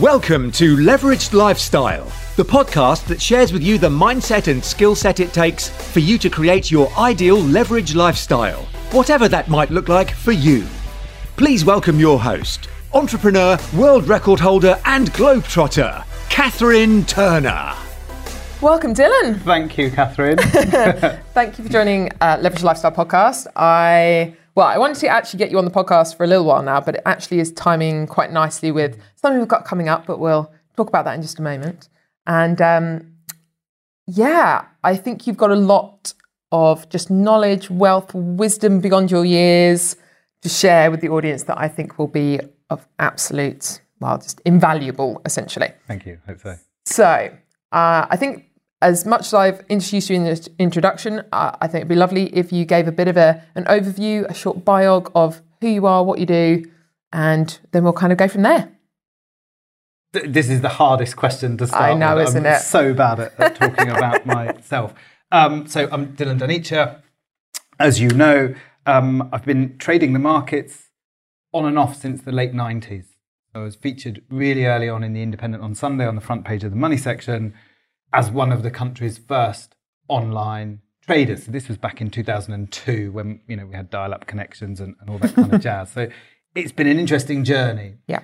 Welcome to Leveraged Lifestyle, the podcast that shares with you the mindset and skill set it takes for you to create your ideal leveraged lifestyle, whatever that might look like for you. Please welcome your host, entrepreneur, world record holder, and globetrotter, Catherine Turner. Welcome, Dylan. Thank you, Catherine. Thank you for joining uh, Leverage Lifestyle Podcast. I well, I wanted to actually get you on the podcast for a little while now, but it actually is timing quite nicely with something we've got coming up. But we'll talk about that in just a moment. And um, yeah, I think you've got a lot of just knowledge, wealth, wisdom beyond your years to share with the audience that I think will be of absolute, well, just invaluable, essentially. Thank you. Hope so. So, uh, I think as much as I've introduced you in this introduction, I think it'd be lovely if you gave a bit of a, an overview, a short biog of who you are, what you do, and then we'll kind of go from there. This is the hardest question to start. I know, with. isn't I'm it? So bad at, at talking about myself. Um, so I'm Dylan Danicha. As you know, um, I've been trading the markets on and off since the late 90s. I was featured really early on in the Independent on Sunday on the front page of the money section as one of the country's first online traders. So this was back in 2002 when you know we had dial-up connections and, and all that kind of jazz. So it's been an interesting journey. Yeah.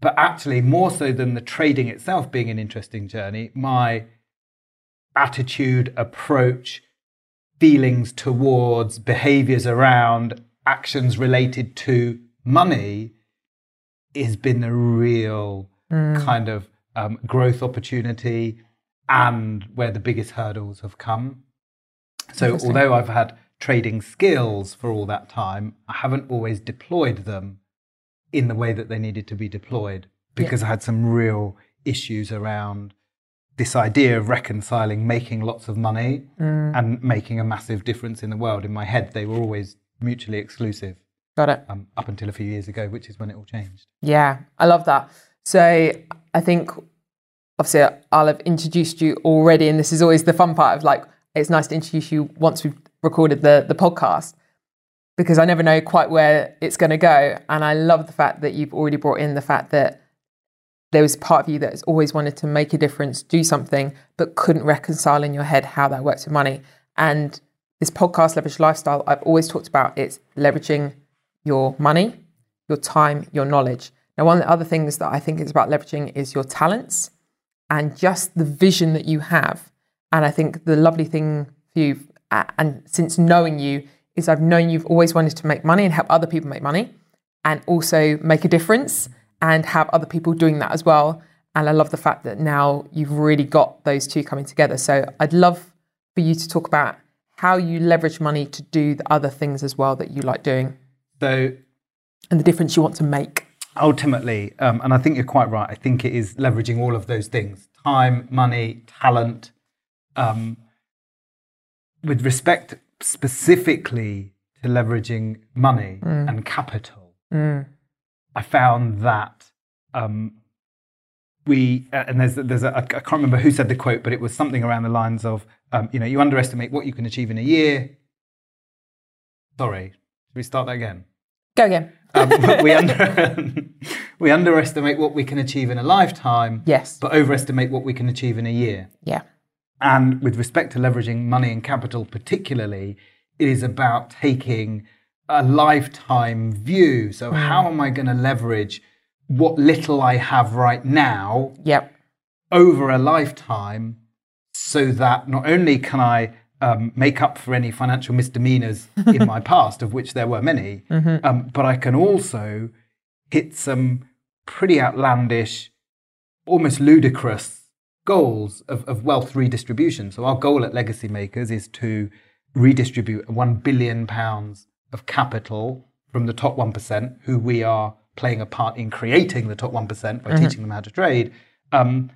But actually, more so than the trading itself being an interesting journey, my attitude, approach, feelings towards, behaviors around, actions related to money has been a real kind of um, growth opportunity and where the biggest hurdles have come. So, although I've had trading skills for all that time, I haven't always deployed them in the way that they needed to be deployed because I had some real issues around this idea of reconciling making lots of money and making a massive difference in the world. In my head, they were always mutually exclusive Got it. um, up until a few years ago, which is when it all changed. Yeah, I love that. So I think obviously I'll have introduced you already, and this is always the fun part of like it's nice to introduce you once we've recorded the the podcast because I never know quite where it's going to go, and I love the fact that you've already brought in the fact that there was part of you that has always wanted to make a difference, do something, but couldn't reconcile in your head how that works with money. And this podcast, Leverage Lifestyle, I've always talked about it's leveraging your money, your time, your knowledge. Now, one of the other things that I think is about leveraging is your talents and just the vision that you have. And I think the lovely thing for you, a- and since knowing you, is I've known you've always wanted to make money and help other people make money and also make a difference and have other people doing that as well. And I love the fact that now you've really got those two coming together. So I'd love for you to talk about how you leverage money to do the other things as well that you like doing So, and the difference you want to make. Ultimately, um, and I think you're quite right, I think it is leveraging all of those things time, money, talent. Um, with respect specifically to leveraging money and capital, I found that um, we, uh, and there's, there's a, I can't remember who said the quote, but it was something around the lines of, um, you know, you underestimate what you can achieve in a year. Sorry, should we start that again? Go again. Um, we, under, we underestimate what we can achieve in a lifetime, Yes. but overestimate what we can achieve in a year. Yeah. And with respect to leveraging money and capital, particularly, it is about taking a lifetime view. So, how am I going to leverage what little I have right now Yep. over a lifetime so that not only can I um, make up for any financial misdemeanors in my past, of which there were many, um, but I can also hit some pretty outlandish, almost ludicrous goals of, of wealth redistribution. So our goal at Legacy Makers is to redistribute one billion pounds of capital from the top 1%, who we are playing a part in creating the top 1% by teaching them how to trade, um,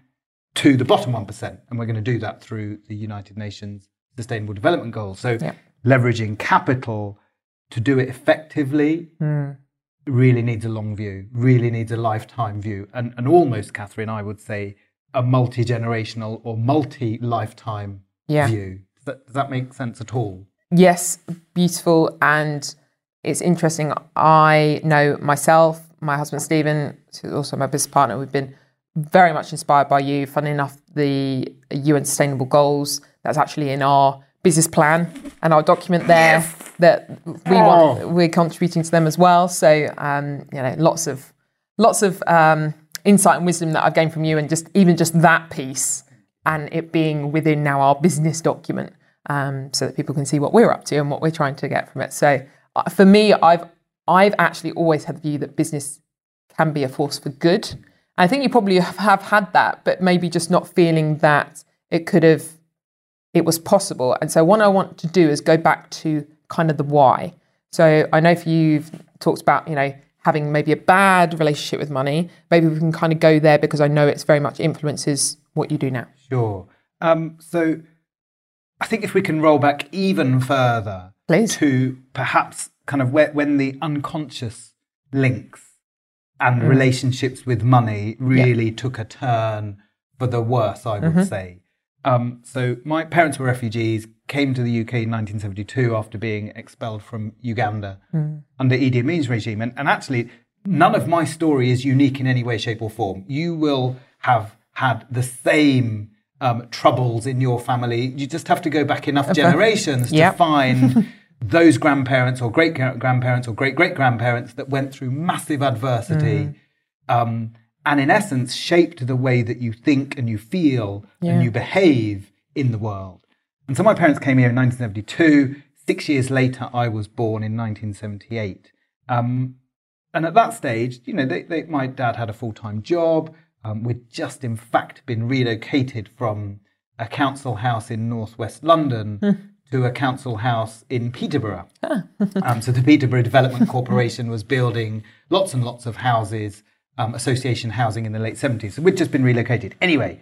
to the bottom 1%. And we're going to do that through the United Nations Sustainable Development Goals. So Yeah. leveraging capital to do it effectively hmm. really needs a long view, really needs a lifetime view. And, and almost, Catherine, I would say a multi generational or multi lifetime Yeah. view. Does that, does that make sense at all? Yes, beautiful. And it's interesting. I know myself, my husband Stephen, who's also my business partner, we've been very much inspired by you. Funny enough, the UN Sustainable Goals that's actually in our business plan and our document there that we want Oh. we're contributing to them as well. So um, you know, lots of lots of um, insight and wisdom that I've gained from you, and just even just that piece and it being within now our business document, um, so that people can see what we're up to and what we're trying to get from it. So uh, for me, I've I've actually always had the view that business can be a force for good. I think you probably have, have had that, but maybe just not feeling that it could have, it was possible. And so, what I want to do is go back to kind of the why. So, I know if you've talked about, you know, having maybe a bad relationship with money, maybe we can kind of go there because I know it's very much influences what you do now. Sure. Um, so I think if we can roll back even further Please. to perhaps kind of where, when the unconscious links and relationships with money really took a turn for the worse, I would say. Um, so my parents were refugees, came to the UK in 1972 after being expelled from Uganda under Idi Amin's regime. And, and actually, none of my story is unique in any way, shape, or form. You will have had the same um, troubles in your family. You just have to go back enough generations to find those grandparents or great grandparents or great great grandparents that went through massive adversity. Um, and in essence, shaped the way that you think and you feel Yeah. and you behave in the world. And so my parents came here in 1972. Six years later, I was born in 1978. Um, and at that stage, you know, they, they, my dad had a full time job. Um, we'd just, in fact, been relocated from a council house in northwest London to a council house in Peterborough. um, so the Peterborough Development Corporation was building lots and lots of houses, um, association housing in the late 70s. So we'd just been relocated. Anyway,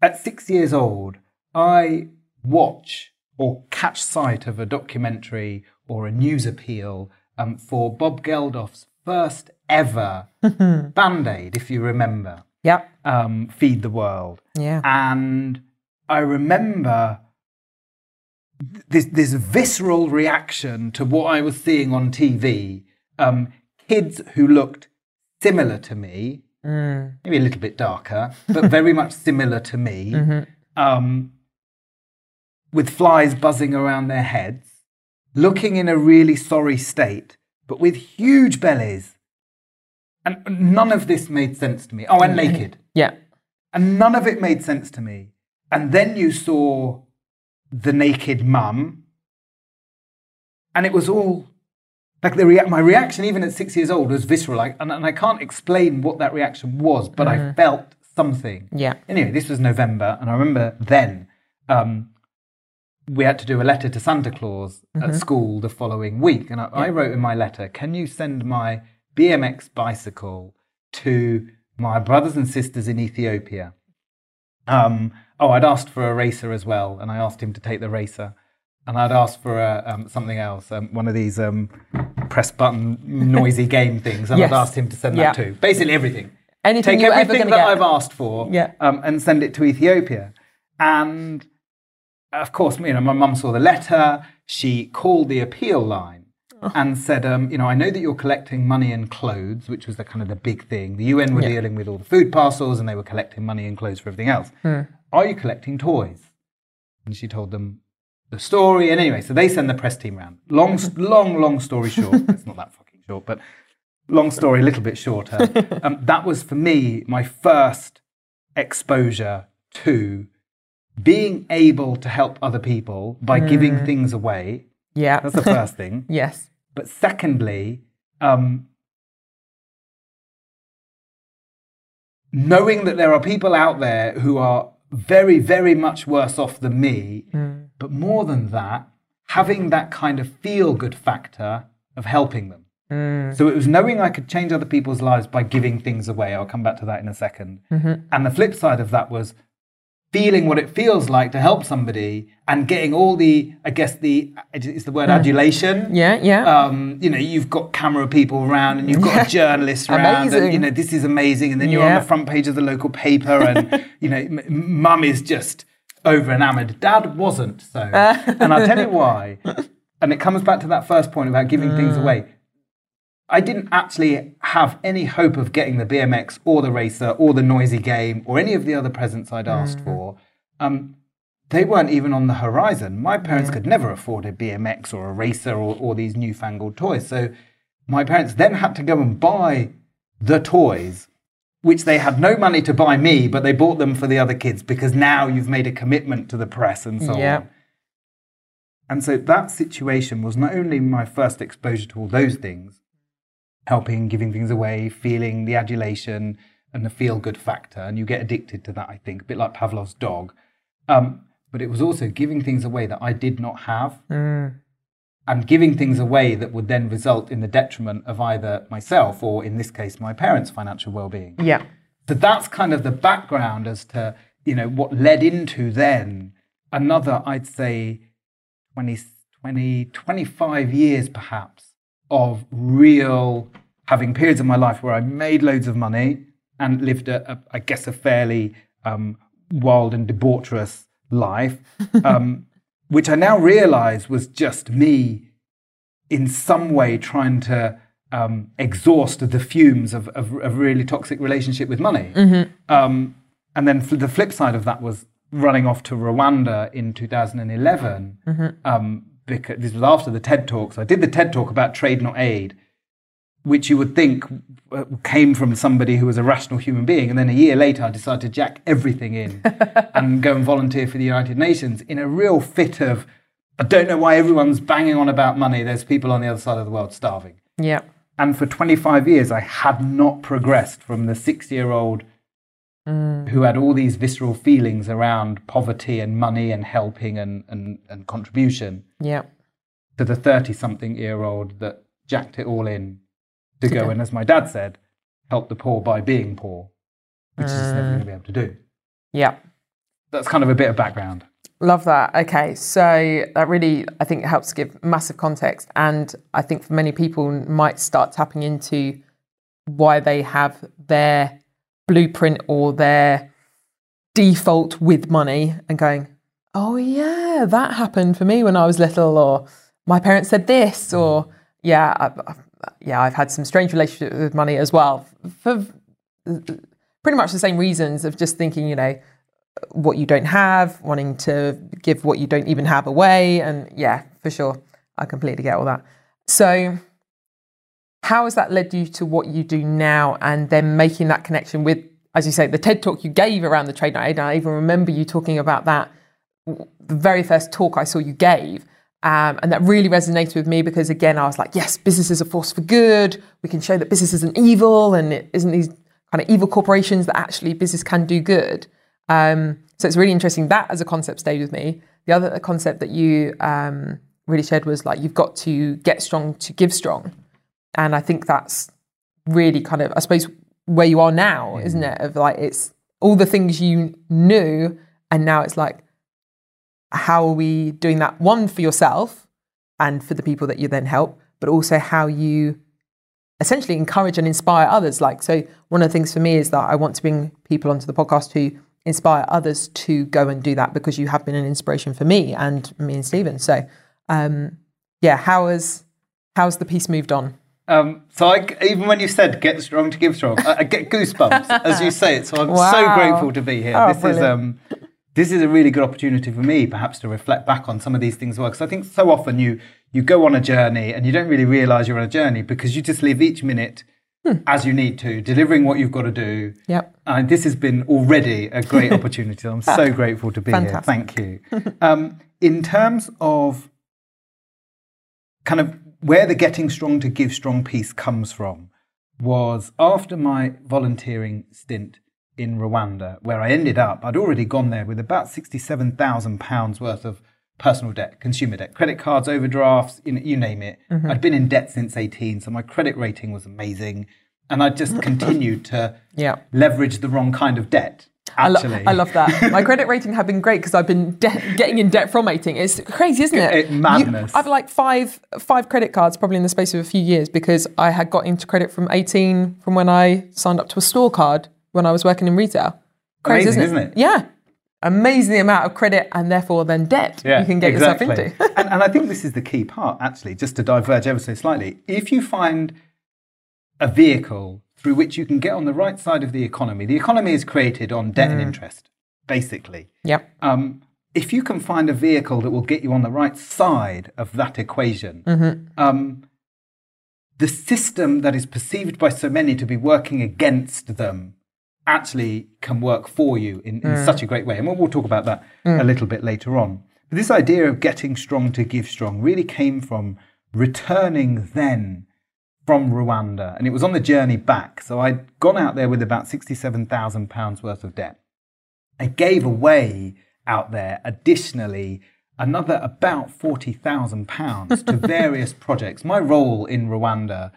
at six years old, I watch or catch sight of a documentary or a news appeal um, for Bob Geldof's first ever Band Aid, if you remember, Yep. um, Feed the World. Yeah. And I remember this, this visceral reaction to what I was seeing on TV. Um, kids who looked similar to me, mm. maybe a little bit darker, but very much similar to me, mm-hmm. um, with flies buzzing around their heads, looking in a really sorry state, but with huge bellies. And none of this made sense to me. Oh, and mm-hmm. naked. Yeah. And none of it made sense to me. And then you saw the naked mum, and it was all like the rea- my reaction, even at six years old, was visceral. Like, and, and I can't explain what that reaction was, but I felt something. Yeah. Anyway, this was November, and I remember then um, we had to do a letter to Santa Claus at school the following week. And I, I wrote in my letter, Can you send my BMX bicycle to my brothers and sisters in Ethiopia? Um, oh, I'd asked for a racer as well, and I asked him to take the racer. And I'd asked for a, um, something else, um, one of these um, press button noisy game things, and Yes. I'd asked him to send Yeah. that too. Basically everything. Anything Take everything that get. I've asked for Yeah. um, and send it to Ethiopia. And of course, you know, my mum saw the letter. She called the appeal line Oh. and said, um, you know, I know that you're collecting money and clothes, which was the kind of the big thing. The UN were dealing with all the food parcels and they were collecting money and clothes for everything else. Hmm. Are you collecting toys? And she told them the story. And anyway, so they send the press team round. Long, long, long story short. it's not that fucking short, but long story, a little bit shorter. um, that was for me my first exposure to being able to help other people by giving things away. Yeah. That's the first thing. yes. But secondly, um, knowing that there are people out there who are very, very much worse off than me, hmm. but more than that, having that kind of feel good factor of helping them. Hmm. So it was knowing I could change other people's lives by giving things away. I'll come back to that in a 2nd mm-hmm. And the flip side of that was feeling what it feels like to help somebody and getting all the, I guess the, is the word adulation? Yeah. Yeah. um, you know, you've got camera people around and you've got journalists around, and Amazing. you know, this is amazing. And then you're on the front page of the local paper, and you know, m- mum is just over enamored. Dad wasn't so, and I'll tell you why. And it comes back to that first point about giving things Mm. away. I didn't actually have any hope of getting the BMX or the racer or the noisy game or any of the other presents I'd asked for. Um, they weren't even on the horizon. My parents could never afford a BMX or a racer or, or these newfangled toys. So my parents then had to go and buy the toys, which they had no money to buy me, but they bought them for the other kids because now you've made a commitment to the press and so Yeah. on. And so that situation was not only my first exposure to all those things, helping, giving things away, feeling the adulation and the feel good factor. And you get addicted to that, I think, a bit like Pavlov's dog. Um, but it was also giving things away that I did not have and giving things away that would then result in the detriment of either myself or, in this case, my parents' financial well being. Yeah. So that's kind of the background as to, you know, what led into then another, I'd say, 20, 20 25 years perhaps of real having periods of my life where I made loads of money and lived a, a I guess, a fairly um, wild and debaucherous life, um, which I now realize was just me in some way trying to um, exhaust the fumes of, of, of a really toxic relationship with money. Um, and then the flip side of that was running off to Rwanda in 2011. Um, because this was after the TED Talks. I did the TED Talk about trade, not aid, which you would think uh, came from somebody who was a rational human being. And then a year later, I decided to jack everything in and go and volunteer for the United Nations in a real fit of, I don't know why everyone's banging on about money. There's people on the other side of the world starving. Yeah. And for 25 years, I had not progressed from the six year old Mm. who had all these visceral feelings around poverty and money and helping and, and, and contribution Yeah. to the 30 something year old that jacked it all in to go and, as my dad said, help the poor by being poor, which is never going to mm. be able to do. Yeah. That's kind of a bit of background. Love that. Okay, so that really, I think, helps give massive context, and I think for many people might start tapping into why they have their blueprint or their default with money, and going, "Oh yeah, that happened for me when I was little," or "My parents said this," mm-hmm. or "Yeah, I, I, yeah, I've had some strange relationship with money as well," for pretty much the same reasons of just thinking, you know what you don't have, wanting to give what you don't even have away. And yeah, for sure. I completely get all that. So, how has that led you to what you do now and then making that connection with, as you say, the TED talk you gave around the trade night? I even remember you talking about that, the very first talk I saw you gave. Um, and that really resonated with me because, again, I was like, yes, business is a force for good. We can show that business isn't evil and it isn't these kind of evil corporations that actually business can do good. Um, so it's really interesting. That as a concept stayed with me. The other concept that you um, really shared was like you've got to get strong to give strong, and I think that's really kind of I suppose where you are now, isn't it? Of like it's all the things you knew, and now it's like how are we doing that? One for yourself and for the people that you then help, but also how you essentially encourage and inspire others. Like so, one of the things for me is that I want to bring people onto the podcast who inspire others to go and do that because you have been an inspiration for me and me and Stephen. So, um, yeah, how has how's the piece moved on? Um, so I, even when you said "get strong to give strong," I, I get goosebumps as you say it. So I'm so grateful to be here. Oh, this is um, this is a really good opportunity for me, perhaps, to reflect back on some of these things as well. Because I think so often you you go on a journey and you don't really realise you're on a journey because you just live each minute Hmm. as you need to, delivering what you've got to do. Yep. And this has been already a great opportunity. I'm so grateful to be here. Thank you. Um, in terms of kind of where the getting strong to give strong piece comes from was after my volunteering stint in Rwanda, where I ended up, I'd already gone there with about £67,000 worth of personal debt, consumer debt, credit cards, overdrafts, you, know, you name it. Mm-hmm. I'd been in debt since 18, so my credit rating was amazing. And I just continued to Yeah. leverage the wrong kind of debt. I, lo- I love that. My credit rating have been great because I've been de- getting in debt from 18. It's crazy, isn't it? It- madness. You- I've like five five credit cards probably in the space of a few years because I had got into credit from 18 from when I signed up to a store card when I was working in retail. Crazy, Amazing, isn't, isn't it? Yeah. Amazing the amount of credit and therefore then debt you can get yourself into. and, and I think this is the key part, actually, just to diverge ever so slightly. If you find a vehicle through which you can get on the right side of the economy. The economy is created on debt and interest, basically. Yep. Um, if you can find a vehicle that will get you on the right side of that equation, um, the system that is perceived by so many to be working against them actually can work for you in, in such a great way. And we'll, we'll talk about that a little bit later on. But this idea of getting strong to give strong really came from returning then from Rwanda. And it was on the journey back. So I'd gone out there with about £67,000 worth of debt. I gave away out there additionally another about £40,000 to various projects. My role in Rwanda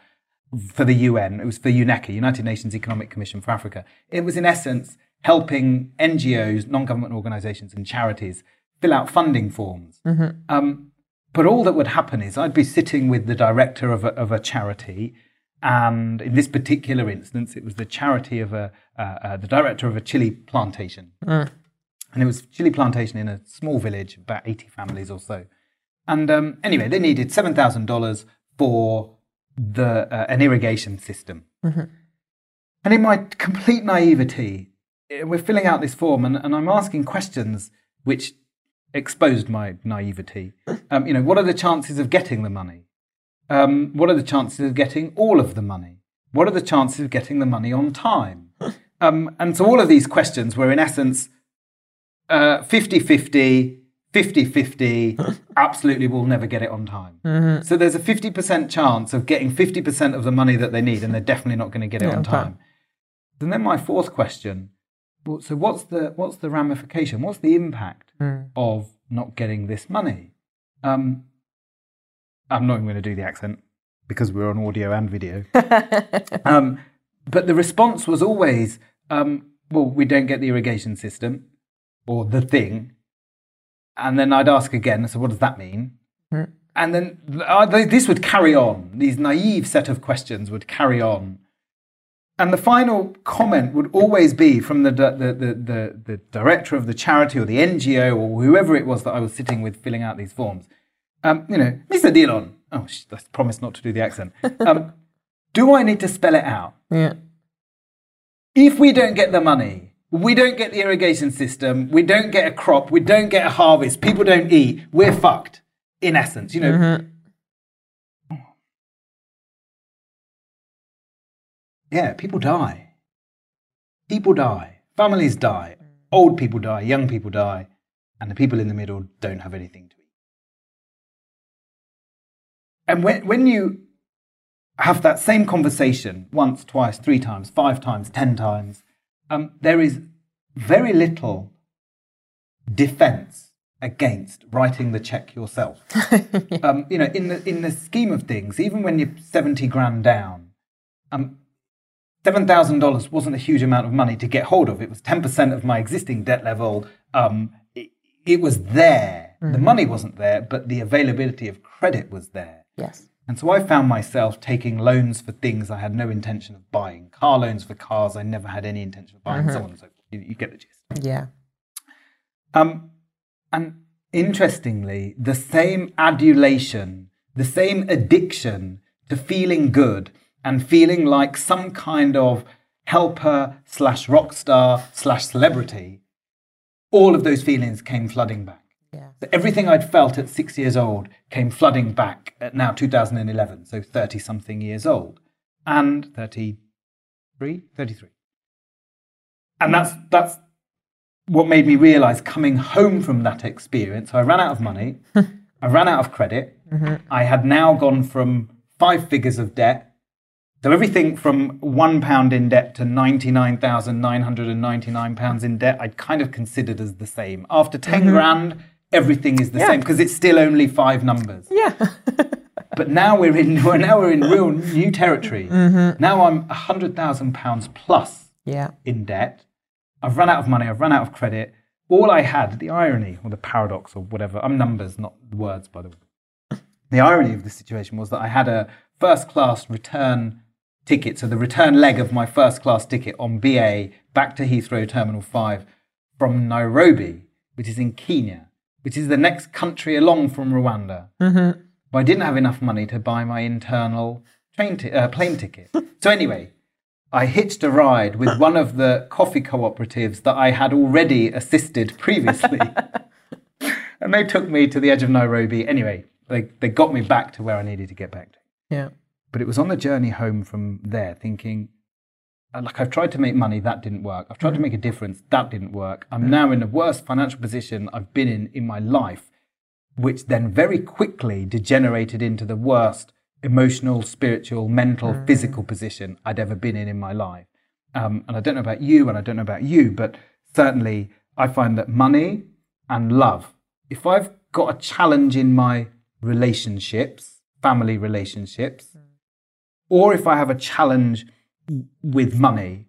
for the UN, it was for UNECA, United Nations Economic Commission for Africa. It was in essence helping NGOs, non government organizations, and charities fill out funding forms. Um, but all that would happen is I'd be sitting with the director of a, of a charity, and in this particular instance, it was the charity of a uh, uh, the director of a chili plantation, and it was chili plantation in a small village, about eighty families or so. And um, anyway, they needed seven thousand dollars for the uh, an irrigation system. And in my complete naivety, eh, we're filling out this form, and, and I'm asking questions which exposed my naivety. Um, you know, what are the chances of getting the money? Um, what are the chances of getting all of the money? What are the chances of getting the money on time? Um, and so all of these questions were in essence uh, 50 50, 50 50, absolutely will never get it on time. So there's a 50% chance of getting 50% of the money that they need, and they're definitely not going to get it Yeah, on time. time. And then my fourth question so what's the what's the ramification? What's the impact of not getting this money? Um, I'm not even going to do the accent because we're on audio and video. um, but the response was always, um, "Well, we don't get the irrigation system, or the thing." And then I'd ask again, "So what does that mean?" And then uh, th- this would carry on. These naive set of questions would carry on. And the final comment would always be from the, the, the, the, the director of the charity or the NGO or whoever it was that I was sitting with filling out these forms. Um, you know, Mr. Dillon, oh, sh- I promised not to do the accent. Um, do I need to spell it out? Yeah. If we don't get the money, we don't get the irrigation system, we don't get a crop, we don't get a harvest, people don't eat, we're fucked, in essence. You know, Yeah, people die. People die. Families die. Old people die. Young people die. And the people in the middle don't have anything to eat. And when, when you have that same conversation once, twice, three times, five times, ten times, um, there is very little defense against writing the check yourself. um, you know, in the in the scheme of things, even when you're seventy grand down, um, seven thousand dollars wasn't a huge amount of money to get hold of. It was ten percent of my existing debt level. Um, it, it was there. The money wasn't there, but the availability of credit was there. Yes. And so I found myself taking loans for things I had no intention of buying, car loans for cars I never had any intention of buying, and so on and so forth. You, you get the gist. Yeah. Um, and interestingly, the same adulation, the same addiction to feeling good and feeling like some kind of helper slash rock star slash celebrity, all of those feelings came flooding back. Yeah. So everything I'd felt at six years old came flooding back at now 2011, so 30 something years old. And 33? 33. And that's, that's what made me realize coming home from that experience. So I ran out of money, I ran out of credit. Mm-hmm. I had now gone from five figures of debt. So everything from one pound in debt to ninety-nine thousand nine hundred and ninety-nine pounds in debt, I'd kind of considered as the same. After 10 mm-hmm. grand, everything is the Yeah. same because it's still only five numbers. Yeah. But now we're in well, now we're in real new territory. Mm-hmm. Now I'm hundred thousand pounds plus yeah. in debt. I've run out of money. I've run out of credit. All I had, the irony or the paradox or whatever, I'm numbers, not words, by the way. The irony of the situation was that I had a first class return ticket, so the return leg of my first class ticket on BA back to Heathrow Terminal 5 from Nairobi, which is in Kenya, which is the next country along from Rwanda. But I didn't have enough money to buy my internal train ti- uh, plane ticket. So anyway, I hitched a ride with one of the coffee cooperatives that I had already assisted previously. and they took me to the edge of Nairobi. Anyway, they, they got me back to where I needed to get back to. Yeah. But it was on the journey home from there thinking, uh, like, I've tried to make money, that didn't work. I've tried to make a difference, that didn't work. I'm now in the worst financial position I've been in in my life, which then very quickly degenerated into the worst emotional, spiritual, mental, physical position I'd ever been in in my life. Um, and I don't know about you, and I don't know about you, but certainly I find that money and love, if I've got a challenge in my relationships, family relationships, or if I have a challenge with money,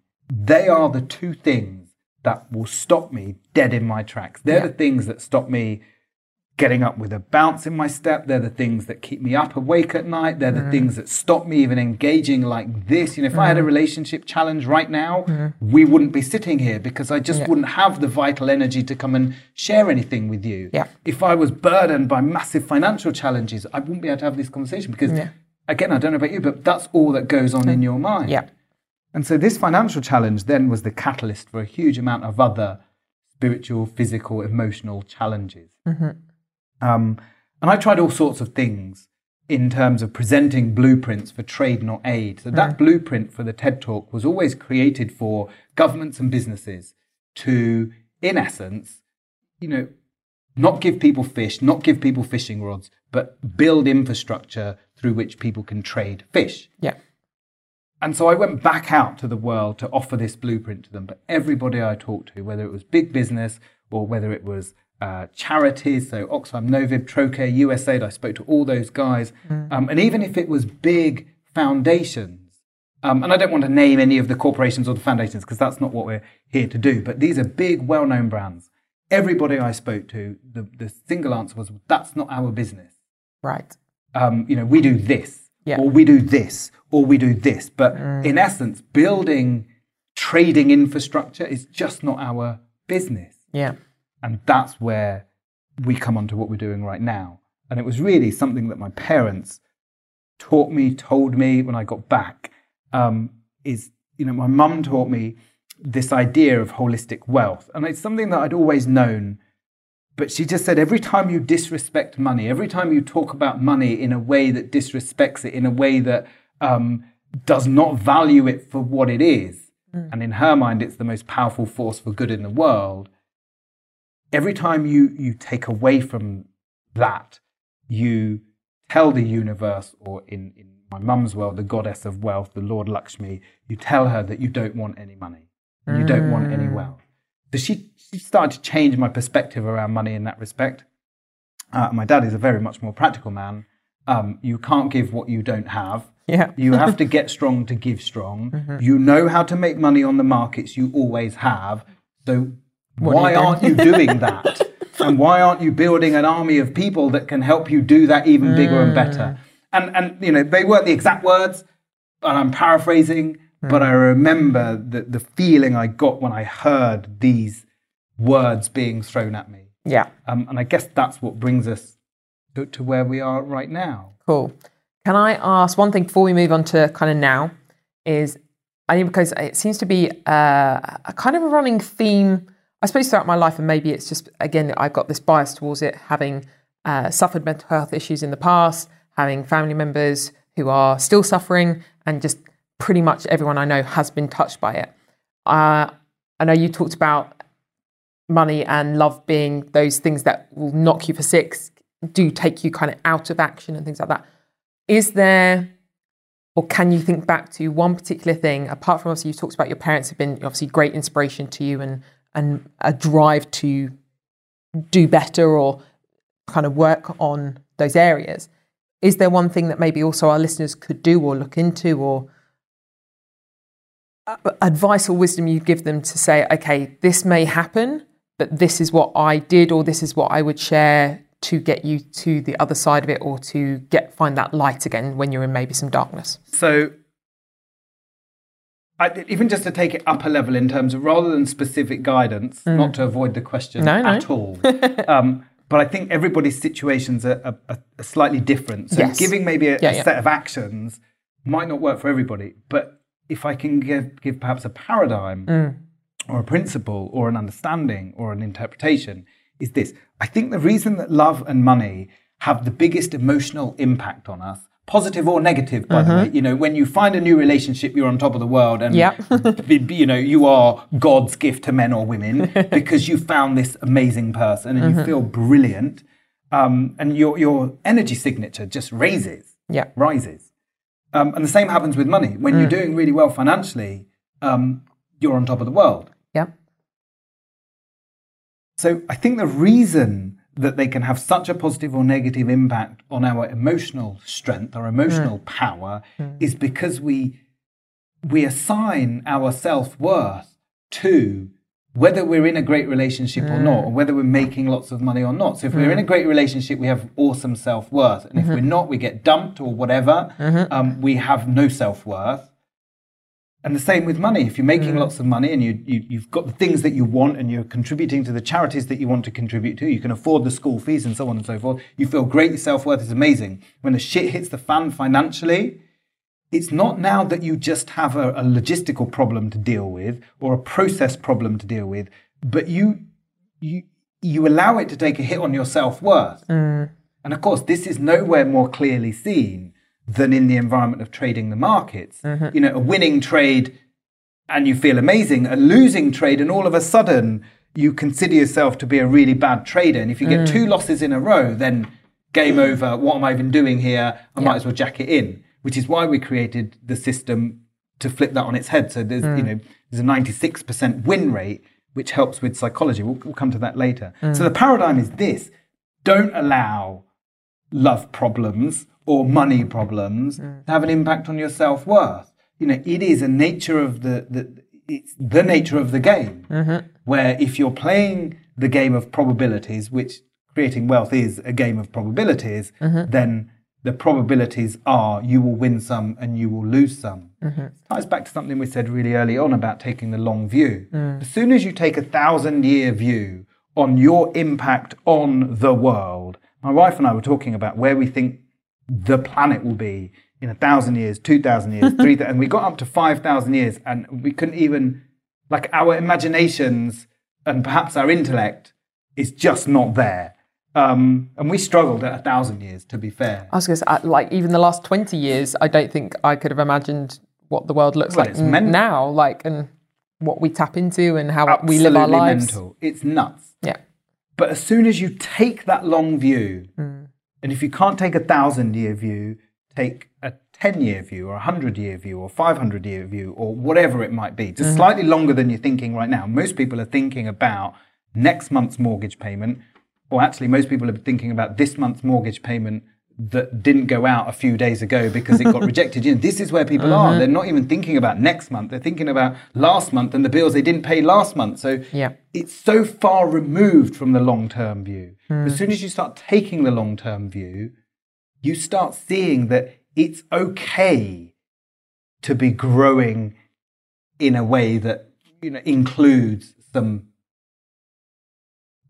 they are the two things that will stop me dead in my tracks. They're Yeah. the things that stop me getting up with a bounce in my step. They're the things that keep me up awake at night. They're Mm. the things that stop me even engaging like this. You know, if I had a relationship challenge right now, we wouldn't be sitting here because I just Mm-hmm. Yeah. wouldn't have the vital energy to come and share anything with you. Yeah. If I was burdened by massive financial challenges, I wouldn't be able to have this conversation because, Yeah. Again, I don't know about you, but that's all that goes on in mm. your mind. Yeah. And so this financial challenge then was the catalyst for a huge amount of other spiritual, physical, emotional challenges. Mm-hmm. Um, and I tried all sorts of things in terms of presenting blueprints for trade, not aid. So that mm. blueprint for the TED Talk was always created for governments and businesses to, in essence, you know, not give people fish, not give people fishing rods, but build infrastructure through which people can trade fish. Yeah. And so I went back out to the world to offer this blueprint to them. But everybody I talked to, whether it was big business or whether it was uh, charities, so Oxfam, Novib, Trócaire, USAID, I spoke to all those guys. Um, and even if it was big foundations, um, and I don't want to name any of the corporations or the foundations because that's not what we're here to do, but these are big, well known brands. Everybody I spoke to, the, the single answer was that's not our business Right. Um, you know, we do this, Yeah. or we do this, or we do this. But in essence, building trading infrastructure is just not our business. Yeah. And that's where we come onto what we're doing right now. And it was really something that my parents taught me, told me when I got back. Um, is, you know, my mum taught me this idea of holistic wealth. And it's something that I'd always known. But she just said every time you disrespect money, every time you talk about money in a way that disrespects it, in a way that um, does not value it for what it is, and in her mind, it's the most powerful force for good in the world. Every time you, you take away from that, you tell the universe, or in, in my mum's world, the goddess of wealth, the Lord Lakshmi, you tell her that you don't want any money, you don't want any wealth. She, she started to change my perspective around money in that respect. Uh, my dad is a very much more practical man. Um, you can't give what you don't have. Yeah. You have to get strong to give strong. You know how to make money on the markets. You always have. So why aren't you doing that? and why aren't you building an army of people that can help you do that even bigger and better? And and you know they weren't the exact words, and I'm paraphrasing, but I remember the the feeling I got when I heard these words being thrown at me. Yeah. Um, and I guess that's what brings us to, to where we are right now. Cool. Can I ask one thing before we move on to kind of now? Is I think because it seems to be a, a kind of a running theme, I suppose, throughout my life, and maybe it's just again I've got this bias towards it, having uh, suffered mental health issues in the past, having family members who are still suffering, and just pretty much everyone I know has been touched by it. Uh, I know you talked about money and love being those things that will knock you for six, do take you kind of out of action and things like that. Is there, or can you think back to one particular thing, apart from obviously you talked about your parents have been obviously great inspiration to you and, and a drive to do better or kind of work on those areas? Is there one thing that maybe also our listeners could do or look into or advice or wisdom you'd give them to say, okay, this may happen, but this is what I did or this is what I would share to get you to the other side of it or to get find that light again when you're in maybe some darkness. So, I, even just to take it up a level in terms of rather than specific guidance, not to avoid the question Mm. No, no. at all. um, but I think everybody's situations are, are, are slightly different. So, Yes. giving maybe a, Yeah, a yeah. set of actions might not work for everybody, but if I can give, give perhaps a paradigm mm. or a principle or an understanding or an interpretation, is this. I think the reason that love and money have the biggest emotional impact on us, positive or negative, by the mm-hmm. way, you know, when you find a new relationship, you're on top of the world and, Yep. you know, you are God's gift to men or women because you found this amazing person and you mm-hmm. feel brilliant. Um, and your, your energy signature just raises Yeah. rises. Um, and the same happens with money. When you're doing really well financially, um, you're on top of the world. Yeah. So I think the reason that they can have such a positive or negative impact on our emotional strength, our emotional power, is because we we assign our self worth to whether we're in a great relationship or not, or mm. whether we're making lots of money or not. So if we're in a mm. great relationship, we have awesome self worth, and if we're mm-hmm. not, we get dumped or whatever. Mm-hmm. Um, we have no self worth. And the same with money. If you're making mm. lots of money and you, you, you've got the things that you want and you're contributing to the charities that you want to contribute to, you can afford the school fees and so on and so forth, you feel great, your self worth is amazing. When the shit hits the fan financially, it's not now that you just have a, a logistical problem to deal with or a process problem to deal with, but you, you, you allow it to take a hit on your self worth. Mm. And of course, this is nowhere more clearly seen than in the environment of trading the markets. Mm-hmm. You know, a winning trade and you feel amazing, a losing trade, and all of a sudden you consider yourself to be a really bad trader. And if you get mm. two losses in a row, then game over. What am I even doing here? I might as well jack it in, which is why we created the system to flip that on its head. So there's, you hmm. know, there's a 96% win rate, which helps with psychology. We'll, we'll come to that later. Hmm. So the paradigm is this don't allow love problems or money problems hmm. to have an impact on your self worth. You know, it is a nature of the, the it's the nature of the game. Uh-huh. Where if you're playing the game of probabilities, which creating wealth is a game of probabilities, uh-huh. then the probabilities are you will win some and you will lose some. It ties back to something we said really early on about taking the long view. Mm. As soon as you take a thousand year view on your impact on the world, my wife and I were talking about where we think the planet will be in a thousand years, two thousand years, three thousand, and we got up to five thousand years, and we couldn't even like our imaginations and perhaps our intellect is just not there. Um, and we struggled at a thousand years, to be fair. I was going to say, like, even the last 20 years, I don't think I could have imagined what the world looks Well, like n- now, like, and what we tap into and how we live our Absolutely lives. mental. It's nuts. Yeah. But as soon as you take that long view, Hmm. and if you can't take a thousand year view, take a 10 year view or a 100 year view or 500 year view or whatever it might be, just slightly longer than you're thinking right now. Most people are thinking about next month's mortgage payment, or actually, most people are thinking about this month's mortgage payment that didn't go out a few days ago because it got rejected. You know, this is where people Mm-hmm. are. They're not even thinking about next month. They're thinking about last month and the bills they didn't pay last month. So Yeah. it's so far removed from the long term view. Hmm. As soon as you start taking the long term view, you start seeing that it's okay to be growing in a way that you know includes some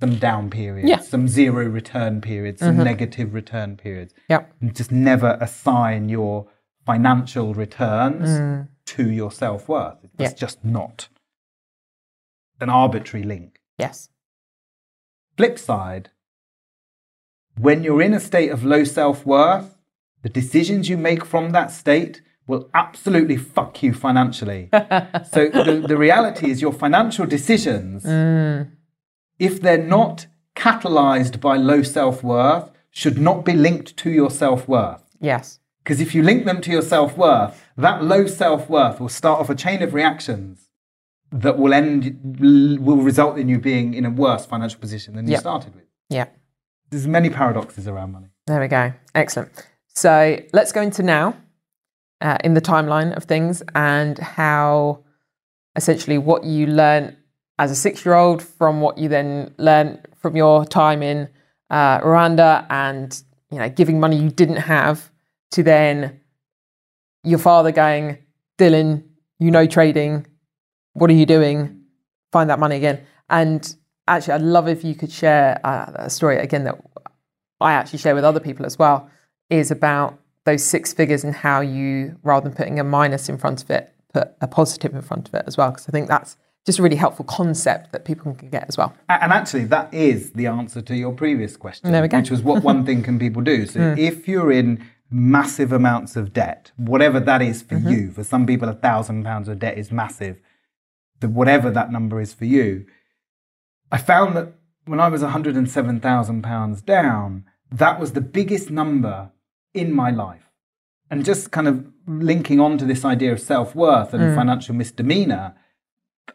some down periods, Yeah. Mm-hmm. some zero return periods, some negative return periods. Yeah. And just never assign your financial returns Mm. to your self worth. It's Yeah. just not an arbitrary link. Yes. Flip side, when you're in a state of low self worth, the decisions you make from that state will absolutely fuck you financially. so the, the reality is your financial decisions, if they're not catalyzed by low self worth, should not be linked to your self worth. Yes. Because if you link them to your self worth, that low self worth will start off a chain of reactions that will end, will result in you being in a worse financial position than you Yep. started with. Yeah. There's many paradoxes around money. There we go. Excellent. So let's go into now uh, in the timeline of things and how essentially what you learn as a six year old from what you then learned from your time in uh, Rwanda and you know giving money you didn't have to then your father going, Dylan, you know trading. What are you doing? Find that money again. And actually, I'd love if you could share uh, a story again that I actually share with other people as well is about those six figures and how you, rather than putting a minus in front of it, put a positive in front of it as well. Because I think that's just a really helpful concept that people can get as well. And actually, that is the answer to your previous question, There we go. which was what one thing can people do. So, hmm. if you're in massive amounts of debt, whatever that is for mm-hmm. you, for some people, a thousand pounds of debt is massive. Whatever that number is for you, I found that when I was 107,000 pounds down, that was the biggest number in my life. And just kind of linking on to this idea of self worth and hmm. financial misdemeanor,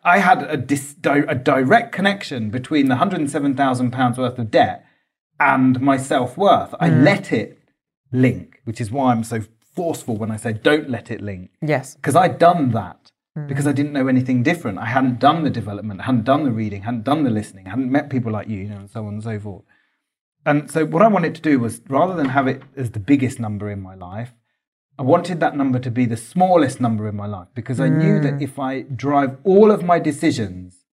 I had a, dis, di- a direct connection between the 107,000 pounds worth of debt and my self worth. I mm. let it link, which is why I'm so forceful when I say don't let it link Yes. because I'd done that mm. because I didn't know anything different. I hadn't done the development, hadn't done the reading, hadn't done the listening, hadn't met people like you, you know, and so on and so forth. And so what I wanted to do was rather than have it as the biggest number in my life, I wanted that number to be the smallest number in my life because I knew that mm. if I drive all of my decisions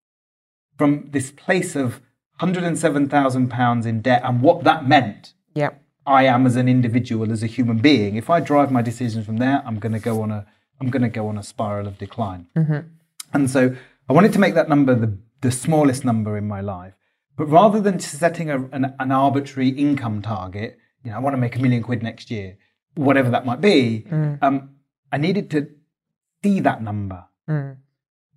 from this place of 107,000 pounds in debt and what that meant Yeah. I am as an individual, as a human being. If I drive my decisions from there, I'm going to go on a I'm going to go on a spiral of decline. Mm-hmm. And so I wanted to make that number the the smallest number in my life. But rather than setting a, an, an arbitrary income target, you know, I want to make a million quid next year, whatever that might be. Um, I needed to see that number.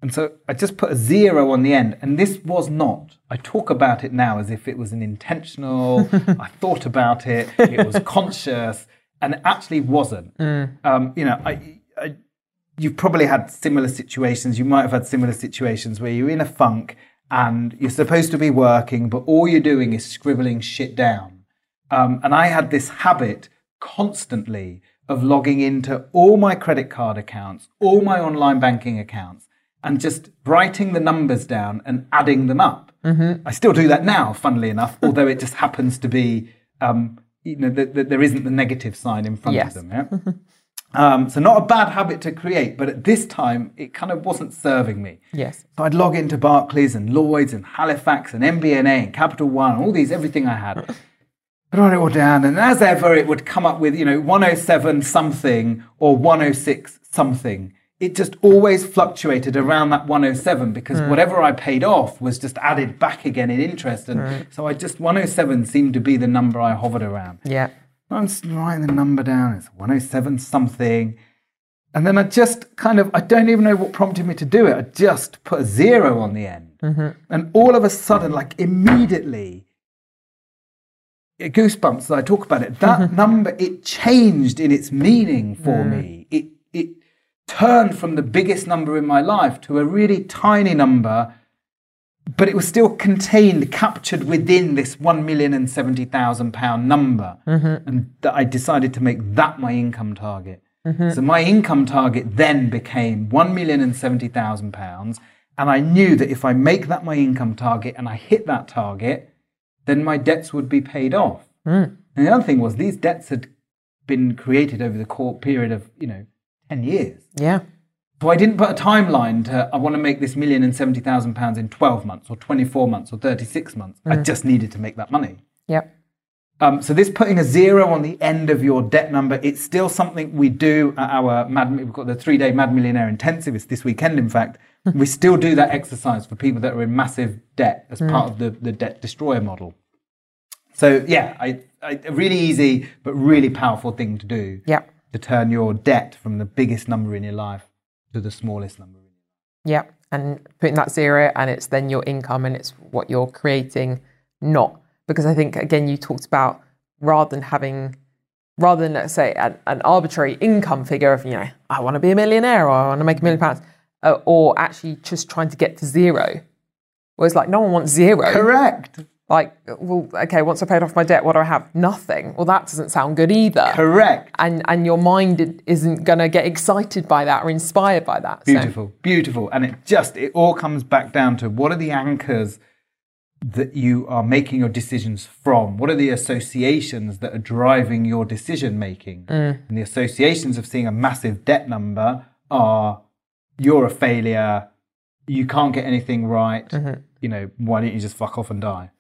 And so I just put a zero on the end. And this was not, I talk about it now as if it was an intentional, I thought about it, it was conscious, and it actually wasn't. Um, you know, I, I, you've probably had similar situations. You might have had similar situations where you're in a funk and you're supposed to be working, but all you're doing is scribbling shit down. Um, and I had this habit constantly of logging into all my credit card accounts, all my online banking accounts, and just writing the numbers down and adding them up. I still do that now, funnily enough, although it just happens to be, um, you know, there isn't the negative sign in front Yes. of them. Yeah? um, so not a bad habit to create, but at this time it kind of wasn't serving me. Yes. So I'd log into Barclays and Lloyds and Halifax and MBNA and Capital One, all these, everything I had. I'd write it all down, and as ever, it would come up with, you know, 107 something or 106 something. It just always fluctuated around that 107 because hmm. whatever I paid off was just added back again in interest. And so I just, 107 seemed to be the number I hovered around. Yeah. I'm just writing the number down. It's 107 something. And then I just kind of, I don't even know what prompted me to do it. I just put a zero on the end. Mm-hmm. And all of a sudden, like immediately, goosebumps as I talk about it, that number, it changed in its meaning for me. It, it turned from the biggest number in my life to a really tiny number but it was still contained, captured within this one million and seventy thousand pound number, mm-hmm. and that I decided to make that my income target. Mm-hmm. So my income target then became one million and seventy thousand pounds, and I knew that if I make that my income target and I hit that target, then my debts would be paid off. And the other thing was these debts had been created over the court period of you know ten years. Yeah. So I didn't put a timeline to I want to make this million and seventy thousand pounds in twelve months or twenty four months or thirty six months. I just needed to make that money. Yep. Um, so this putting a zero on the end of your debt number, it's still something we do at our Mad. We've got the three day Mad Millionaire Intensive. It's this weekend, in fact. We still do that exercise for people that are in massive debt as mm. part of the, the debt destroyer model. So yeah, I, I, a really easy but really powerful thing to do Yep. to turn your debt from the biggest number in your life to the smallest number. in your life. Yep. And putting that zero and it's then your income and it's what you're creating, not. Because I think, again, you talked about rather than having, rather than, let's say, an, an arbitrary income figure of, you know, I want to be a millionaire or I want to make a million pounds, uh, or actually just trying to get to zero. Whereas, like, no one wants zero. Correct. Like, well, okay, once I paid off my debt, what do I have? Nothing. Well, that doesn't sound good either. Correct. And and your mind isn't going to get excited by that or inspired by that. So- Beautiful, beautiful. And it just, it all comes back down to what are the anchors that you are making your decisions from? What are the associations that are driving your decision making? And the associations of seeing a massive debt number are you're a failure, you can't get anything right, you know, why don't you just fuck off and die?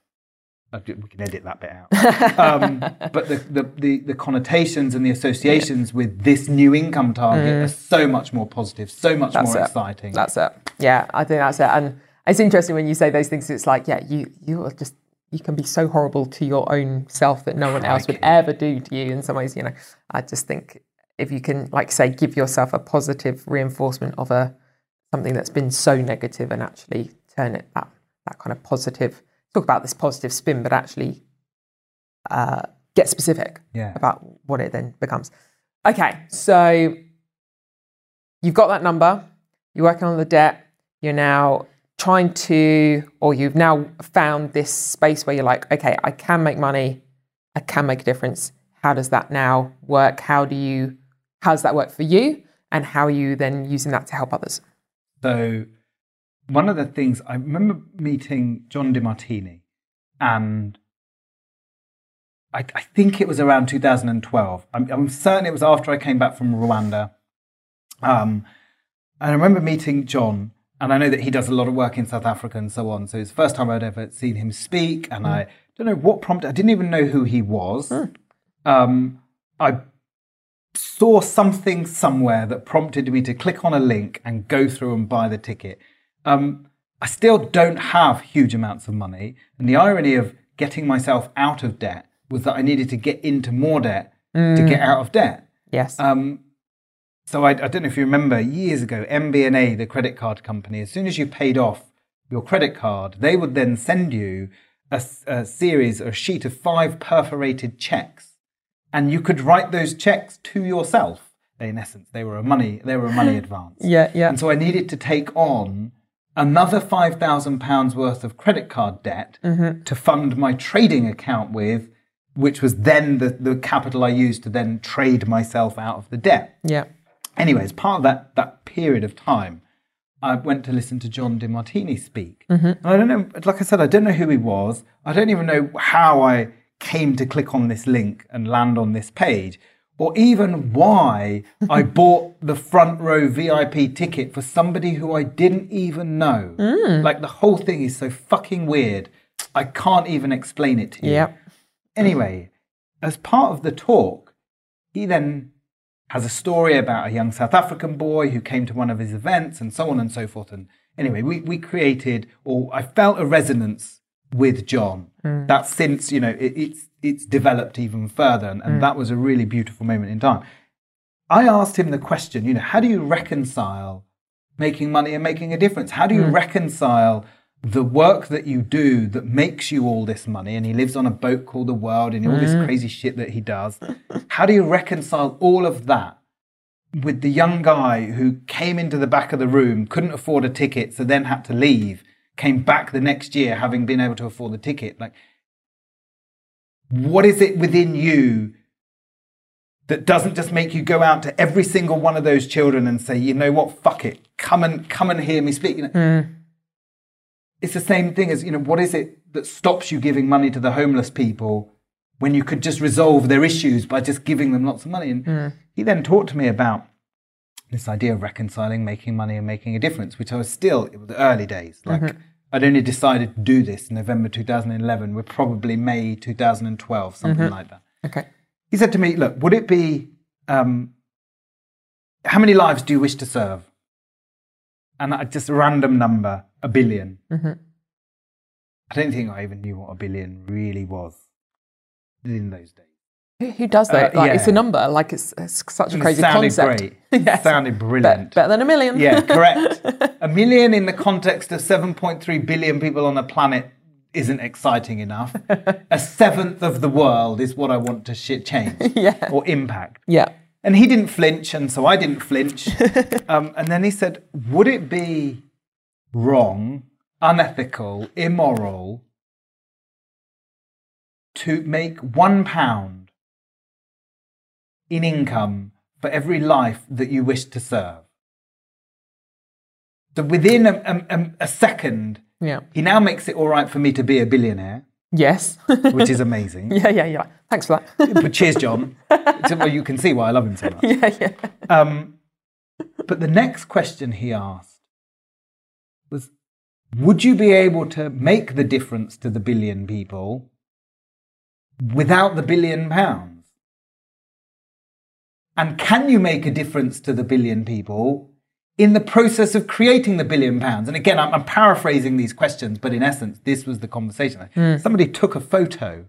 we can edit that bit out. um, but the, the, the, the connotations and the associations with this new income target are so much more positive, so much That's more it. exciting. That's it. Yeah, I think that's it. And it's interesting when you say those things. It's like, yeah, you you are just you can be so horrible to your own self that no one else would ever do to you. In some ways, you know, I just think if you can, like, say, give yourself a positive reinforcement of a something that's been so negative, and actually turn it that that kind of positive. Talk about this positive spin, but actually uh, get specific Yeah. about what it then becomes. Okay, so you've got that number, you're working on the debt, you're now trying to, or you've now found this space where you're like, okay, I can make money, I can make a difference. How does that now work? How do you, how does that work for you? And how are you then using that to help others? So, one of the things I remember meeting John Demartini, and I, I think it was around 2012. I'm, I'm certain it was after I came back from Rwanda. Um, and I remember meeting John, and I know that he does a lot of work in South Africa and so on. So it's the first time I'd ever seen him speak, and I don't know what prompted. I didn't even know who he was. Um, I saw something somewhere that prompted me to click on a link and go through and buy the ticket. Um, I still don't have huge amounts of money, and the irony of getting myself out of debt was that I needed to get into more debt to get out of debt. Yes. Um, so I, I don't know if you remember years ago, MBNA, the credit card company, as soon as you paid off your credit card, they would then send you a series or a sheet of five perforated checks, and you could write those checks to yourself. In essence, they were a money they were a money advance. yeah, yeah. And so I needed to take on another five thousand pounds worth of credit card debt mm-hmm. to fund my trading account with, which was then the, the capital I used to then trade myself out of the debt. yeah. Anyway, as part of that that period of time, I went to listen to John Demartini speak. Mm-hmm. And I don't know, like I said, I don't know who he was. I don't even know how I came to click on this link and land on this page, or even why I bought the front row VIP ticket for somebody who I didn't even know. Mm. Like the whole thing is so fucking weird. I can't even explain it to you. Yeah. Anyway, as part of the talk, he then has a story about a young South African boy who came to one of his events and so on and so forth. And anyway, we, we created, or I felt a resonance with John mm. that since, you know, it, it's, it's developed even further. And, and mm. that was a really beautiful moment in time. I asked him the question, you know, how do you reconcile making money and making a difference? How do you mm. reconcile the work that you do that makes you all this money? And he lives on a boat called the world and all this mm-hmm. crazy shit that he does. How do you reconcile all of that with the young guy who came into the back of the room, couldn't afford a ticket, so then had to leave, came back the next year having been able to afford the ticket? Like, what is it within you that doesn't just make you go out to every single one of those children and say, you know what, fuck it, come and come and hear me speak. You know, mm. It's the same thing as you know, what is it that stops you giving money to the homeless people when you could just resolve their issues by just giving them lots of money? And mm. he then talked to me about this idea of reconciling, making money, and making a difference, which I was still it was the early days. Like mm-hmm. I'd only decided to do this in November 2011. We're probably May 2012, something like that Okay. he said to me, "Look, would it be um, how many lives do you wish to serve?" And I just a random number, a 1000000000 I don't think I even knew what a billion really was in those days. Who, who does that? Uh, like, it's a number. Like, it's, it's such a It crazy sounded concept. great. Yes. Sounded Bet- brilliant. better than a million. Yeah, correct. a million in the context of 7.3 billion people on the planet isn't exciting enough. a seventh of the world is what I want to shit change Yeah. or impact. yeah. And he didn't flinch, and so I didn't flinch. um, and then he said, Would it be wrong, unethical, immoral to make one pound in income for every life that you wish to serve? So within a, a, a- second, Yeah. he now makes it all right for me to be a billionaire, Yes. which is amazing. yeah, yeah, yeah. Thanks for that. but cheers, John. Well, you can see why I love him so much. yeah, yeah. Um, but the next question he asked was Would you be able to make the difference to the billion people without the billion pounds? And can you make a difference to the billion people in the process of creating the billion pounds? And again, I'm, I'm paraphrasing these questions, but in essence, this was the conversation. Somebody took a photo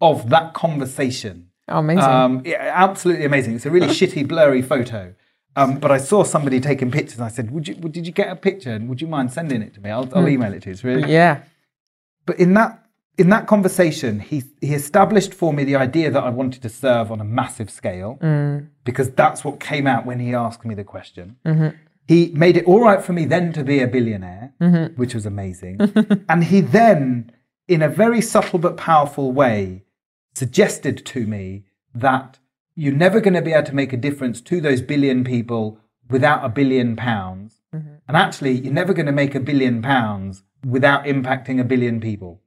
of that conversation. Oh, amazing. Um, yeah, absolutely amazing. It's a really shitty, blurry photo. Um, but I saw somebody taking pictures, and I said, "Would you? Did you get a picture? And would you mind sending it to me? I'll, I'll email it to you." It's really yeah. but in that in that conversation, he he established for me the idea that I wanted to serve on a massive scale mm. because that's what came out when he asked me the question. Mm-hmm. He made it all right for me then to be a billionaire, mm-hmm. which was amazing. and he then, in a very subtle but powerful way, suggested to me that you're never going to be able to make a difference to those billion people without a billion pounds. Mm-hmm. And actually, you're never going to make a billion pounds without impacting a billion people.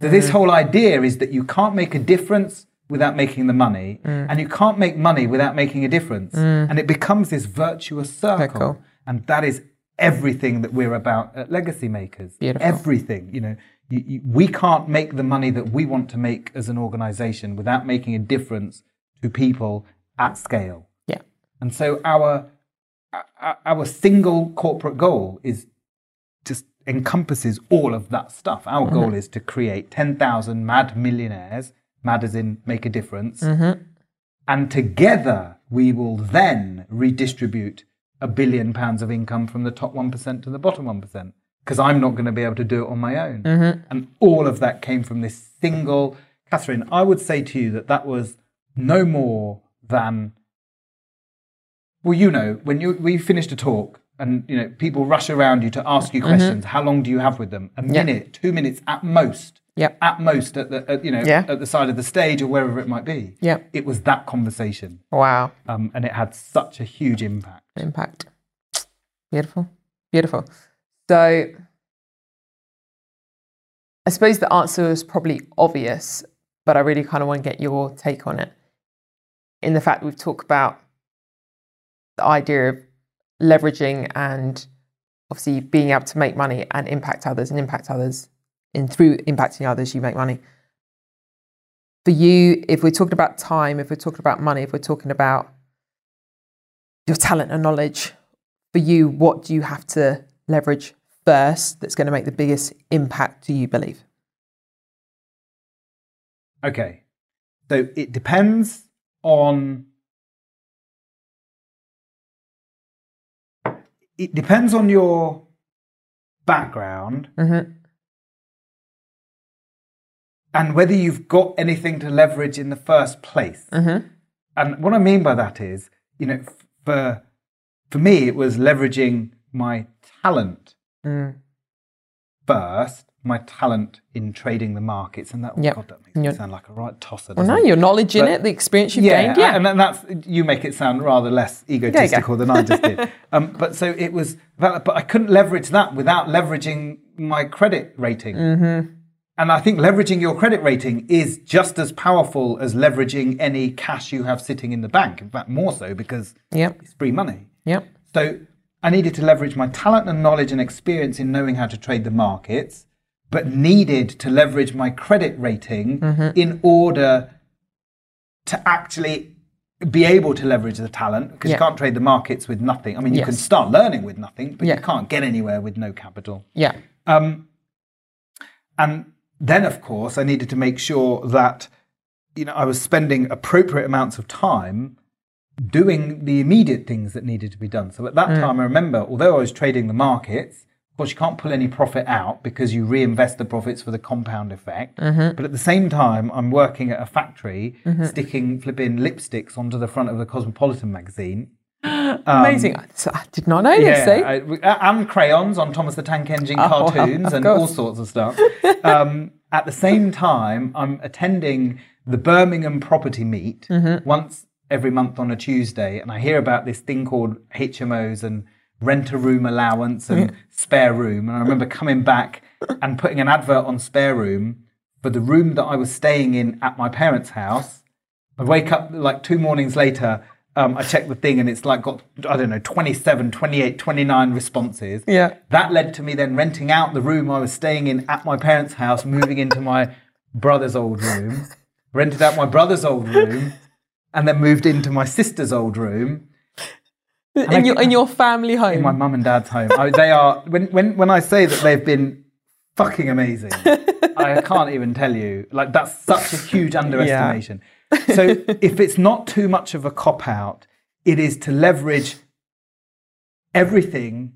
So this mm. whole idea is that you can't make a difference without making the money, mm. and you can't make money without making a difference. Mm. And it becomes this virtuous circle. And that is everything that we're about at Legacy Makers. Beautiful. Everything. You know, you, you, we can't make the money that we want to make as an organization without making a difference to people at scale. Yeah. And so our our- our single corporate goal is just encompasses all of that stuff. Our mm-hmm. goal is to create 10,000 mad millionaires, mad as in make a difference. Mm-hmm. And together we will then redistribute a billion pounds of income from the top 1% to the bottom 1%. Because I'm not going to be able to do it on my own. Mm-hmm. And all of that came from this single. Catherine, I would say to you that that was no more than well, you know, when you we finished a talk and you know people rush around you to ask you questions, how long do you have with them? A Yeah. minute, two minutes at most. Yep. At most, at the at, you know Yeah. at the side of the stage or wherever it might be. Yep. It was that conversation, Wow. um, and it had such a huge impact. Impact. Beautiful. Beautiful. So I suppose the answer is probably obvious, but I really kind of want to get your take on it. In the fact we've talked about the idea of leveraging and obviously being able to make money and impact others and impact others and through impacting others you make money. For you, if we're talking about time, if we're talking about money, if we're talking about your talent and knowledge, for you, what do you have to leverage first that's going to make the biggest impact, do you believe? Okay, so it depends on. It depends on your background Mm-hmm. and whether you've got anything to leverage in the first place. Mm-hmm. And what I mean by that is, you know, for for me, it was leveraging my talent Mm. first, my talent in trading the markets, and that oh Yep. God, that makes me sound like a right tosser. Well, no, your knowledge in But- it, the experience you've yeah, gained. Yeah. and then that's you make it sound rather less egotistical than I just did. Um, but so it was, but I couldn't leverage that without leveraging my credit rating. Mm-hmm. And I think leveraging your credit rating is just as powerful as leveraging any cash you have sitting in the bank. In fact, more so because Yep. it's free money. Yep. So I needed to leverage my talent and knowledge and experience in knowing how to trade the markets, but needed to leverage my credit rating Mm-hmm. in order to actually be able to leverage the talent because Yeah. you can't trade the markets with nothing. I mean, you can start learning with nothing, but Yeah. you can't get anywhere with no capital. Yeah. Um, and then, of course, I needed to make sure that you know I was spending appropriate amounts of time doing the immediate things that needed to be done. So at that time, I remember, although I was trading the markets, course, you can't pull any profit out because you reinvest the profits for the compound effect. But at the same time, I'm working at a factory sticking flipping lipsticks onto the front of the Cosmopolitan magazine. Amazing. I I did not know this. See? I- uh, and crayons on Thomas the Tank Engine Oh, cartoons and all sorts of stuff. um, at the same time, I'm attending the Birmingham property meet Mm-hmm. once every month on a Tuesday, and I hear about this thing called HMOs and rent a room allowance and spare room. And I remember coming back and putting an advert on spare room for the room that I was staying in at my parents' house. I wake up like two mornings later. Um, I check the thing and it's like got, I don't know, 27, 28, 29 responses. Yeah. That led to me then renting out the room I was staying in at my parents' house, moving into my brother's old room. rented out my brother's old room, and then moved into my sister's old room. In your in your family home. in my mum and dad's home. I, they are when when when I say that they've been fucking amazing. I can't even tell you. Like that's such a huge underestimation. so if it's not too much of a cop out, it is to leverage everything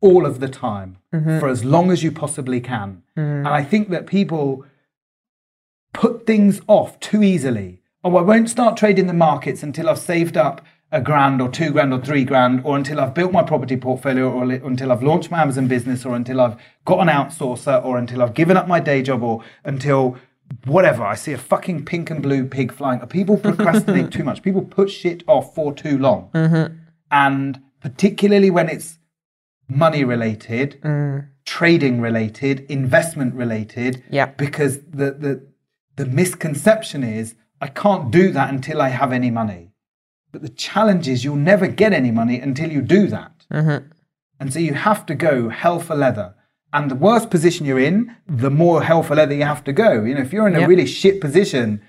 all of the time mm-hmm. for as long as you possibly can. Mm-hmm. And I think that people put things off too easily. Oh, I won't start trading the markets until I've saved up a grand or two grand or three grand, or until I've built my property portfolio, or until I've launched my Amazon business, or until I've got an outsourcer, or until I've given up my day job, or until whatever. I see a fucking pink and blue pig flying. People procrastinate too much. People put shit off for too long. Mm-hmm. And particularly when it's money related, mm. trading related, investment related. Yeah. Because the, the the misconception is I can't do that until I have any money. But the challenge is you'll never get any money until you do that. Mm-hmm. And so you have to go hell for leather. And the worse position you're in, the more hell for leather you have to go. You know, if you're in a Yep. really shit position,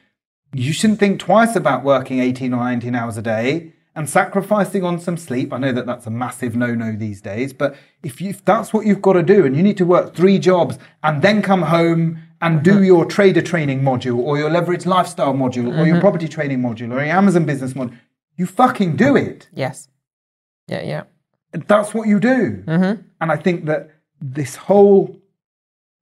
you shouldn't think twice about working 18 or 19 hours a day and sacrificing on some sleep. I know that that's a massive no no these days, but if, you, if that's what you've got to do and you need to work three jobs and then come home and do mm-hmm. your trader training module or your leverage lifestyle module or your mm-hmm. property training module or your Amazon business module, you fucking do it yes. Yeah, yeah. that's what you do. Mm-hmm. And I think that this whole,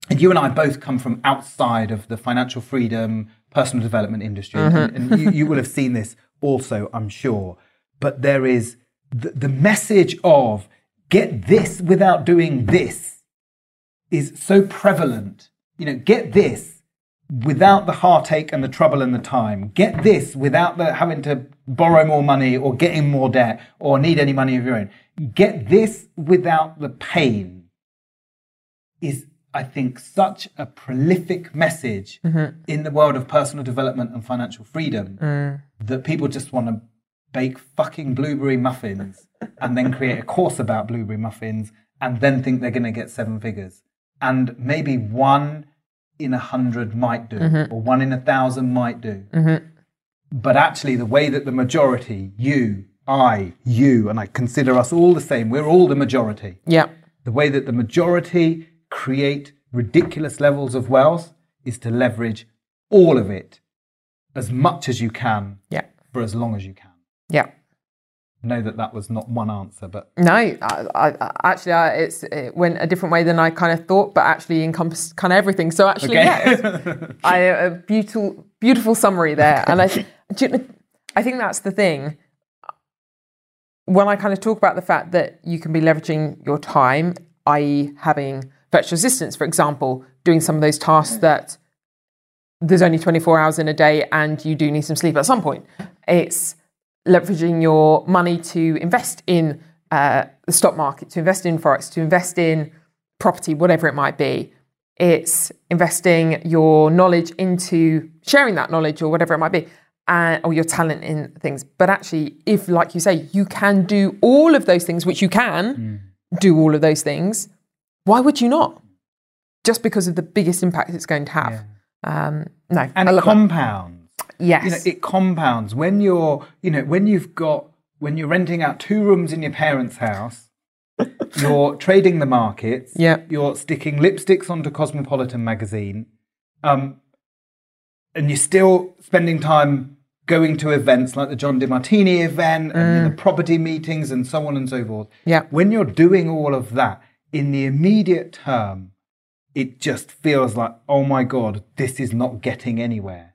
and you and I both come from outside of the financial freedom, personal development industry, and, mm-hmm. and you, you will have seen this also, I'm sure. But there is the, the message of get this without doing this is so prevalent. You know, get this without the heartache and the trouble and the time. Get this without the having to borrow more money or getting more debt or need any money of your own. Get this without the pain is, I think, such a prolific message mm-hmm. in the world of personal development and financial freedom mm. that people just want to bake fucking blueberry muffins and then create a course about blueberry muffins and then think they're going to get seven figures. And maybe one in a hundred might do, mm-hmm. or one in a thousand might do. Mm-hmm. But actually, the way that the majority, you, I, you, and I consider us all the same, we're all the majority. Yeah. The way that the majority create ridiculous levels of wealth is to leverage all of it as much as you can Yeah. for as long as you can. Yeah. I know that that was not one answer, but No, I, I, actually, I, it's it went a different way than I kind of thought, but actually encompassed kind of everything. So actually, yes, I a beautiful, beautiful summary there, and I, you I think that's the thing. When I kind of talk about the fact that you can be leveraging your time, i.e., having virtual assistants, for example, doing some of those tasks that there's only 24 hours in a day and you do need some sleep at some point. It's leveraging your money to invest in uh, the stock market, to invest in forex, to invest in property, whatever it might be. It's investing your knowledge into sharing that knowledge or whatever it might be, uh, or your talent in things. But actually, if, like you say, you can do all of those things, which you can do all of those things, why would you not? Just because of the biggest impact it's going to have. Um, no, and it love that. Yes. You know, it compounds when you're, you know, when you've got when you're renting out two rooms in your parents' house. you're trading the markets. Yeah. You're sticking lipsticks onto Cosmopolitan magazine, um, and you're still spending time going to events like the John Demartini event and the property meetings and so on and so forth. Yeah. When you're doing all of that in the immediate term, it just feels like, oh my God, this is not getting anywhere.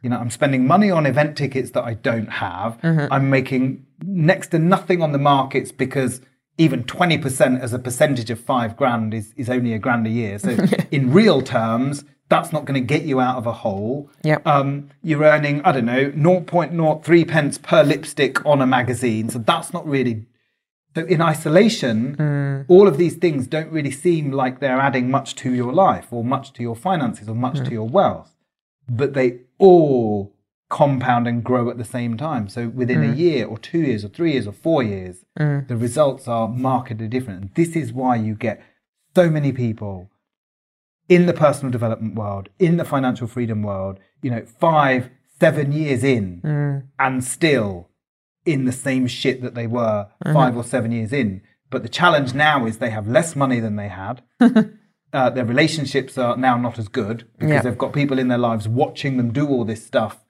You know, I'm spending money on event tickets that I don't have. I'm making next to nothing on the markets because even 20% as a percentage of five grand is, is only a grand a year. So in real terms, that's not going to get you out of a hole. Yep. Um, you're earning, I don't know, 0.03 pence per lipstick on a magazine. So that's not really so in isolation, mm. all of these things don't really seem like they're adding much to your life or much to your finances or much to your wealth, but they all compound and grow at the same time. So within a mm. year or two years or three years or four years, mm. the results are markedly different. And this is why you get so many people in the personal development world, in the financial freedom world, you know, five, seven years in, and still in the same shit that they were five or seven years in. But the challenge now is they have less money than they had. uh, their relationships are now not as good because Yeah. they've got people in their lives watching them do all this stuff,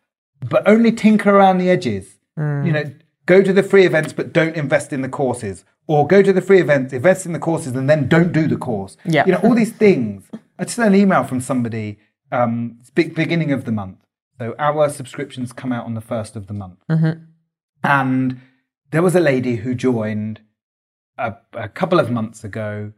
but only tinker around the edges. You know, go to the free events, but don't invest in the courses, or go to the free events, invest in the courses, and then don't do the course. Yeah. You know, all these things. I just had an email from somebody um, beginning of the month. So our subscriptions come out on the first of the month. And there was a lady who joined a, a couple of months ago.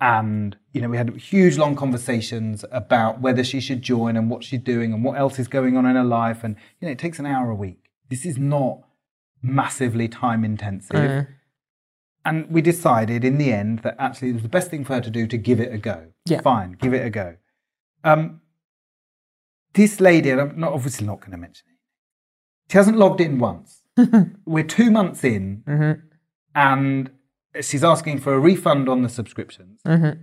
And, you know, we had huge long conversations about whether she should join and what she's doing and what else is going on in her life. And, you know, it takes an hour a week. This is not massively time intensive. And we decided in the end that actually it was the best thing for her to do to give it a go. Yeah. Fine, give it a go. Um, this lady, and I'm not obviously not going to mention it, she hasn't logged in once. We're two months in, mm-hmm. and she's asking for a refund on the subscriptions, mm-hmm.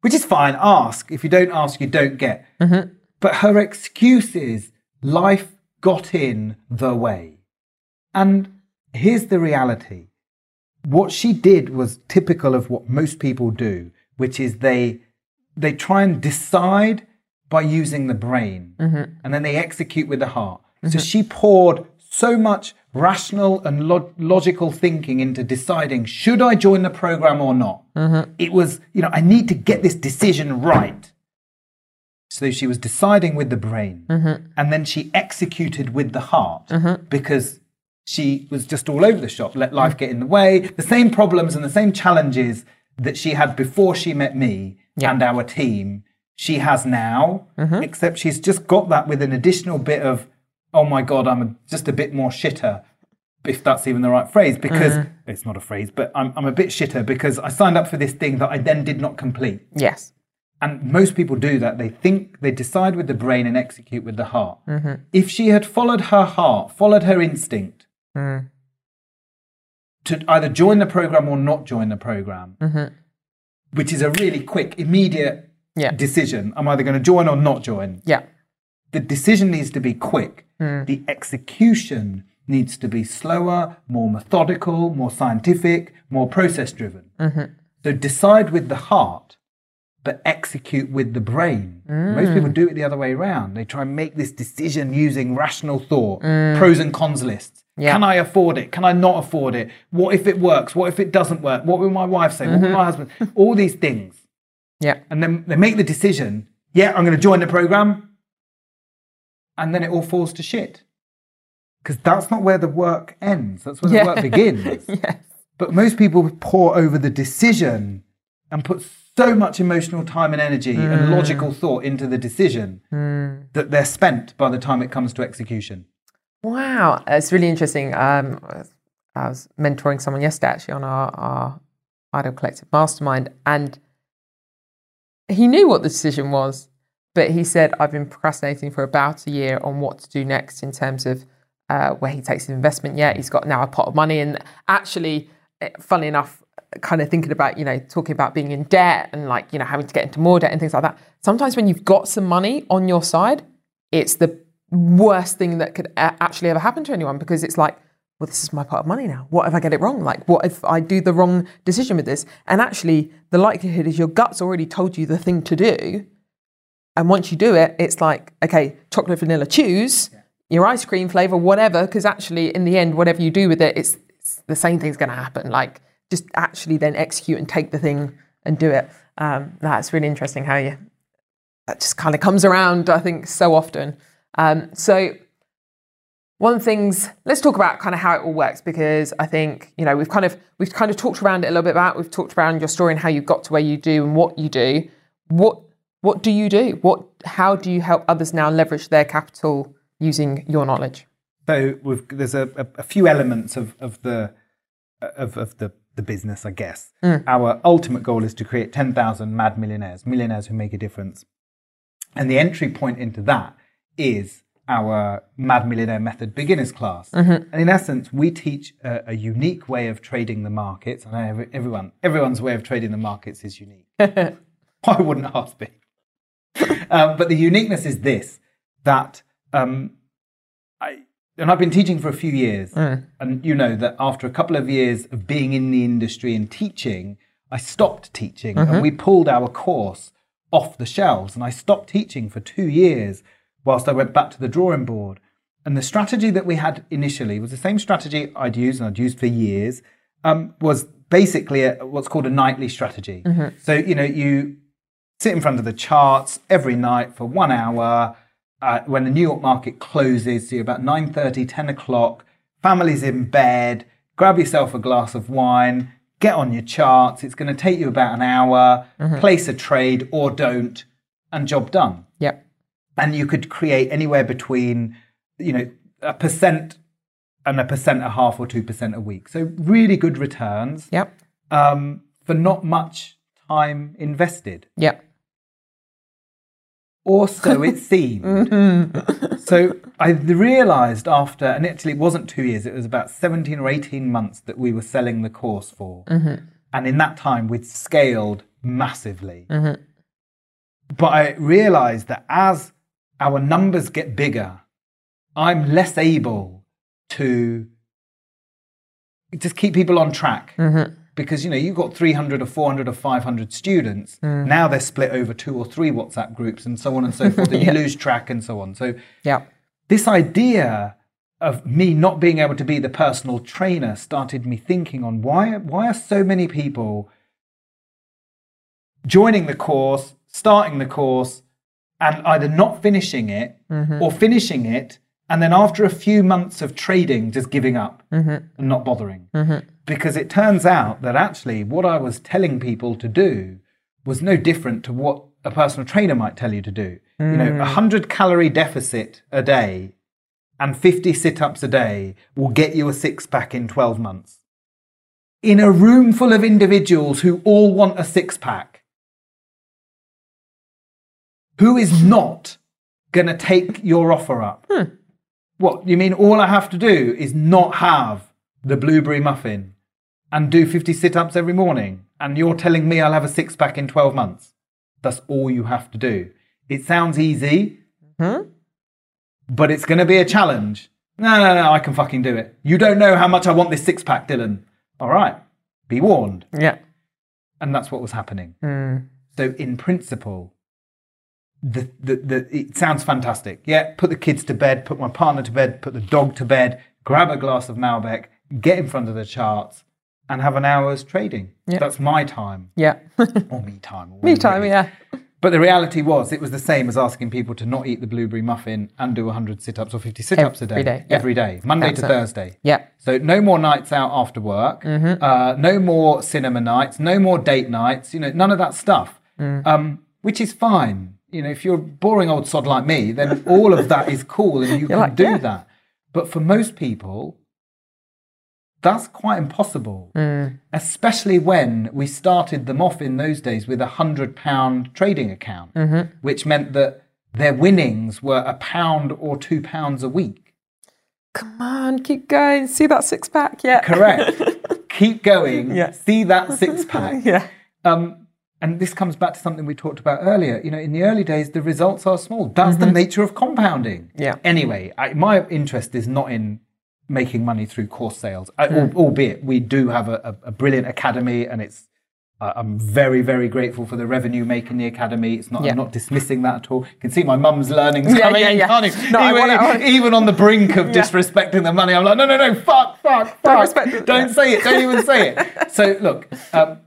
which is fine. Ask. If you don't ask, you don't get. Mm-hmm. But her excuse is life got in the way. And here's the reality what she did was typical of what most people do, which is they they try and decide by using the brain and then they execute with the heart. So she poured so much rational and lo- logical thinking into deciding should I join the program or not. Mm-hmm. It was, you know, I need to get this decision right. So she was deciding with the brain mm-hmm. and then she executed with the heart mm-hmm. because she was just all over the shop, let life get in the way. The same problems and the same challenges that she had before she met me and our team, she has now, except she's just got that with an additional bit of, oh my God, I'm a, just a bit more shitter. If that's even the right phrase, because mm. it's not a phrase, but I'm, I'm a bit shitter because I signed up for this thing that I then did not complete. Yes. And most people do that. They think, they decide with the brain and execute with the heart. Mm-hmm. If she had followed her heart, followed her instinct mm. to either join the program or not join the program, mm-hmm. which is a really quick, immediate Yeah. decision. I'm either going to join or not join. Yeah. The decision needs to be quick. Hmm. The execution needs to be slower, more methodical, more scientific, more process driven. Mm-hmm. So decide with the heart, but execute with the brain. Most people mm. do it the other way around. They try and make this decision using rational thought, mm. pros and cons lists. Yeah. Can I afford it? Can I not afford it? What if it works? What if it doesn't work? What will my wife say? What will my mm-hmm. husband? All these things. Yeah. And then they make the decision, yeah, I'm going to join the program. And then it all falls to shit. Because that's not where the work ends. That's where Yeah. the work begins. Yes. But most people pour over the decision and put so much emotional time and energy and hmm. logical thought into the decision hmm. that they're spent by the time it comes to execution. Wow, uh, it's really interesting. Um, I was mentoring someone yesterday actually on our, our Idol Collective Mastermind, and he knew what the decision was, but he said, I've been procrastinating for about a year on what to do next in terms of uh, where he takes his investment. Yet he's got now a pot of money, and actually, funny enough, kind of thinking about, you know, talking about being in debt and like, you know, having to get into more debt and things like that. Sometimes when you've got some money on your side, it's the worst thing that could actually ever happen to anyone because it's like, well, this is my pot of money now. What if I get it wrong? Like, what if I do the wrong decision with this? And actually, the likelihood is your gut's already told you the thing to do. And once you do it, it's like, okay, chocolate, vanilla, choose your ice cream flavor, whatever. Because actually, in the end, whatever you do with it, it's, it's the same thing's going to happen. Like, just actually then execute and take the thing and do it. Um, that's really interesting how you that just kind of comes around. I think so often. Um, so one of the things let's talk about kind of how it all works because I think you know we've kind of we've kind of talked around it a little bit about we've talked around your story and how you got to where you do and what you do. What what do you do? What how do you help others now leverage their capital using your knowledge? So we've, there's a, a, a few elements of, of the of, of the, the business, I guess. Mm. Our ultimate goal is to create 10,000 mad millionaires, millionaires who make a difference. And the entry point into that is our Mad Millionaire Method beginners class. Mm-hmm. And in essence, we teach a, a unique way of trading the markets. Every, everyone, everyone's way of trading the markets is unique. Why wouldn't ours be? um, but the uniqueness is this that um, I, and I've been teaching for a few years, and you know that after a couple of years of being in the industry and teaching, I stopped teaching, and we pulled our course off the shelves, and I stopped teaching for two years whilst I went back to the drawing board. And the strategy that we had initially was the same strategy I'd used and I'd used for years. Um, was basically a, what's called a nightly strategy. So you know you sit in front of the charts every night for one hour uh, when the New York market closes, so you're about 9.30, 10 o'clock, family's in bed, grab yourself a glass of wine, get on your charts. It's going to take you about an hour, place a trade or don't, and job done. Yep. And you could create anywhere between, you know, a percent and a percent a half or 2% a week. So really good returns Yep. um, for not much time invested Yeah. or so it seemed. Mm-hmm. so I realized after, and actually it wasn't two years, it was about 17 or 18 months that we were selling the course for. Mm-hmm. And in that time, we'd scaled massively. Mm-hmm. But I realized that as our numbers get bigger, I'm less able to just keep people on track because you know you've got 300 or 400 or 500 students. Hmm. Now they're split over two or three whatsapp groups and so on and so forth and you lose track and so on. So yeah. this idea of me not being able to be the personal trainer started me thinking on why why are so many people joining the course starting the course and either not finishing it mm-hmm. or finishing it and then after a few months of trading just giving up mm-hmm. and not bothering. Mm-hmm. Because it turns out that actually what i was telling people to do was no different to what a personal trainer might tell you to do. You know a mm. 100 calorie deficit a day and 50 sit ups a day will get you a six pack in 12 months. In a room full of individuals who all want a six pack, who is not going to take your offer up? Hmm. What, you mean all I have to do is not have the blueberry muffin and do 50 sit ups every morning? And you're telling me I'll have a six pack in 12 months? That's all you have to do. It sounds easy, hmm? but it's going to be a challenge. No, no, no, I can fucking do it. You don't know how much I want this six pack, Dylan. All right, be warned. Yeah. And that's what was happening. Hmm. So, in principle, the, the, the, it sounds fantastic. Yeah, put the kids to bed, put my partner to bed, put the dog to bed, grab a glass of Malbec, get in front of the charts, and have an hour's trading. Yeah. That's my time, Yeah. or me time. Or Me time. Yeah. But the reality was, it was the same as asking people to not eat the blueberry muffin and do 100 sit ups or 50 sit ups a day. Every day, yeah. Every day, Monday That's to it. Thursday. Yeah. So no more nights out after work, uh, no more cinema nights, no more date nights, you know, none of that stuff, um, which is fine. You know, if you're a boring old sod like me, then all of that is cool and you can like, do yeah. that. But for most people, that's quite impossible, especially when we started them off in those days with a hundred pound trading account, which meant that their winnings were a pound or two pounds a week. Come on, keep going. See that six pack? Yeah. Correct. Keep going. Yeah. See that six pack. Yeah. Um, and this comes back to something we talked about earlier. You know, in the early days, the results are small. That's the nature of compounding. Yeah. Anyway, I, my interest is not in making money through course sales, I, al- albeit we do have a, a, a brilliant academy, and it's. Uh, I'm very, very grateful for the revenue making the academy. It's not. Yeah. I'm not dismissing that at all. You can see my mum's learning. Yeah, coming yeah, in, yeah. can't you? No, even, want it, I want it. even on the brink of disrespecting the money, I'm like, no, no, no, fuck, fuck, fuck. respect it. Don't say it. Don't even say it. So look, um,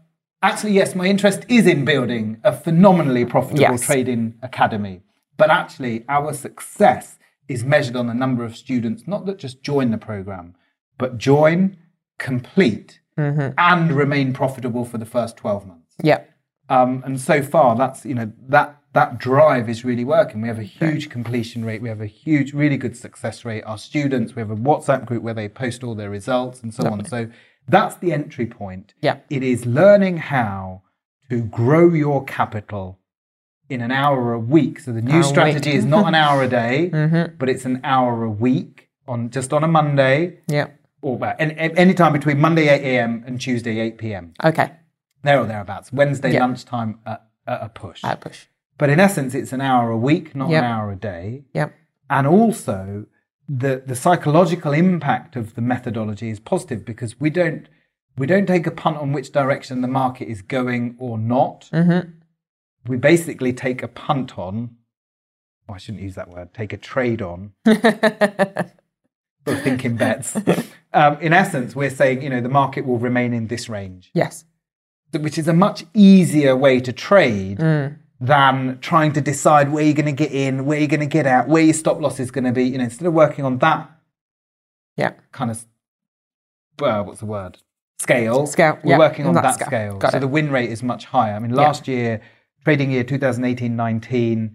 actually, yes, my interest is in building a phenomenally profitable Yes. trading academy. But actually, our success is measured on the number of students, not that just join the program, but join, complete, Mm-hmm. and remain profitable for the first 12 months. Yeah. Um, and so far, that's you know that that drive is really working. We have a huge completion rate. We have a huge, really good success rate. Our students, we have a WhatsApp group where they post all their results and so on. So that's the entry point. Yeah. It is learning how to grow your capital in an hour a week. So the new Hour strategy is not an hour a day, mm-hmm. but it's an hour a week on just on a Monday Yeah. or well, any, any time between Monday 8 a.m. and Tuesday 8 p.m Okay. there or thereabouts. Wednesday Yeah. lunchtime at, at a push. I push. but in essence, it's an hour a week, not Yep. an hour a day. Yep. And also, the the psychological impact of the methodology is positive because we don't we don't take a punt on which direction the market is going or not. Mm-hmm. We basically take a punt on. Oh, I shouldn't use that word. Take a trade on. Sort of thinking bets. Um, in essence, we're saying you know the market will remain in this range, Yes. which is a much easier way to trade Mm. Than trying to decide where you're going to get in, where you're going to get out, where your stop loss is going to be. You know, instead of working on that Yeah. kind of, well, what's the word? Scale. Scale, We're yeah, working on on that, that scale. scale. So it. the win rate is much higher. I mean, last year, trading year 2018-19,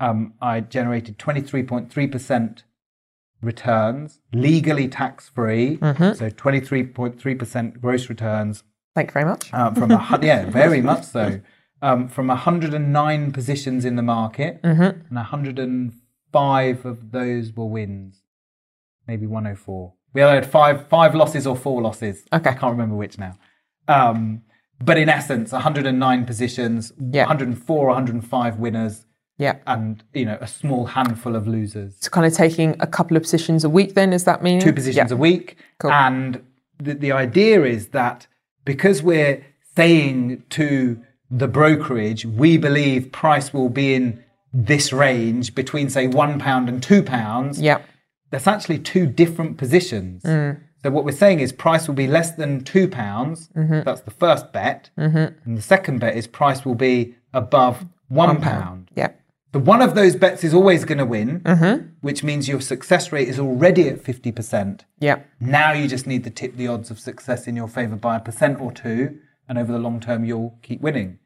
um, I generated 23.3% returns, legally tax-free. Mm-hmm. So 23.3% gross returns Thank you very much. um, from a yeah, very much so. Um, from 109 positions in the market, Mm-hmm. and 105 of those were wins, maybe 104. We either had five five losses or four losses. Okay. I can't remember which now. Um, but in essence, 109 positions, Yeah. 104, 105 winners, Yeah. and you know a small handful of losers. So kind of taking a couple of positions a week then, is that meaning? two positions Yeah. a week. Cool. And the, the idea is that because we're saying to the brokerage, we believe price will be in this range between, say, one pound and two pounds, Yeah. that's actually two different positions. Mm. So what we're saying is price will be less than two pounds. Mm-hmm. That's the first bet. And the second bet is price will be above one, pound. Yeah. So one of those bets is always going to win, Mm-hmm. which means your success rate is already at 50%. Yeah. Now you just need to tip the odds of success in your favor by a percent or two, and over the long term, you'll keep winning.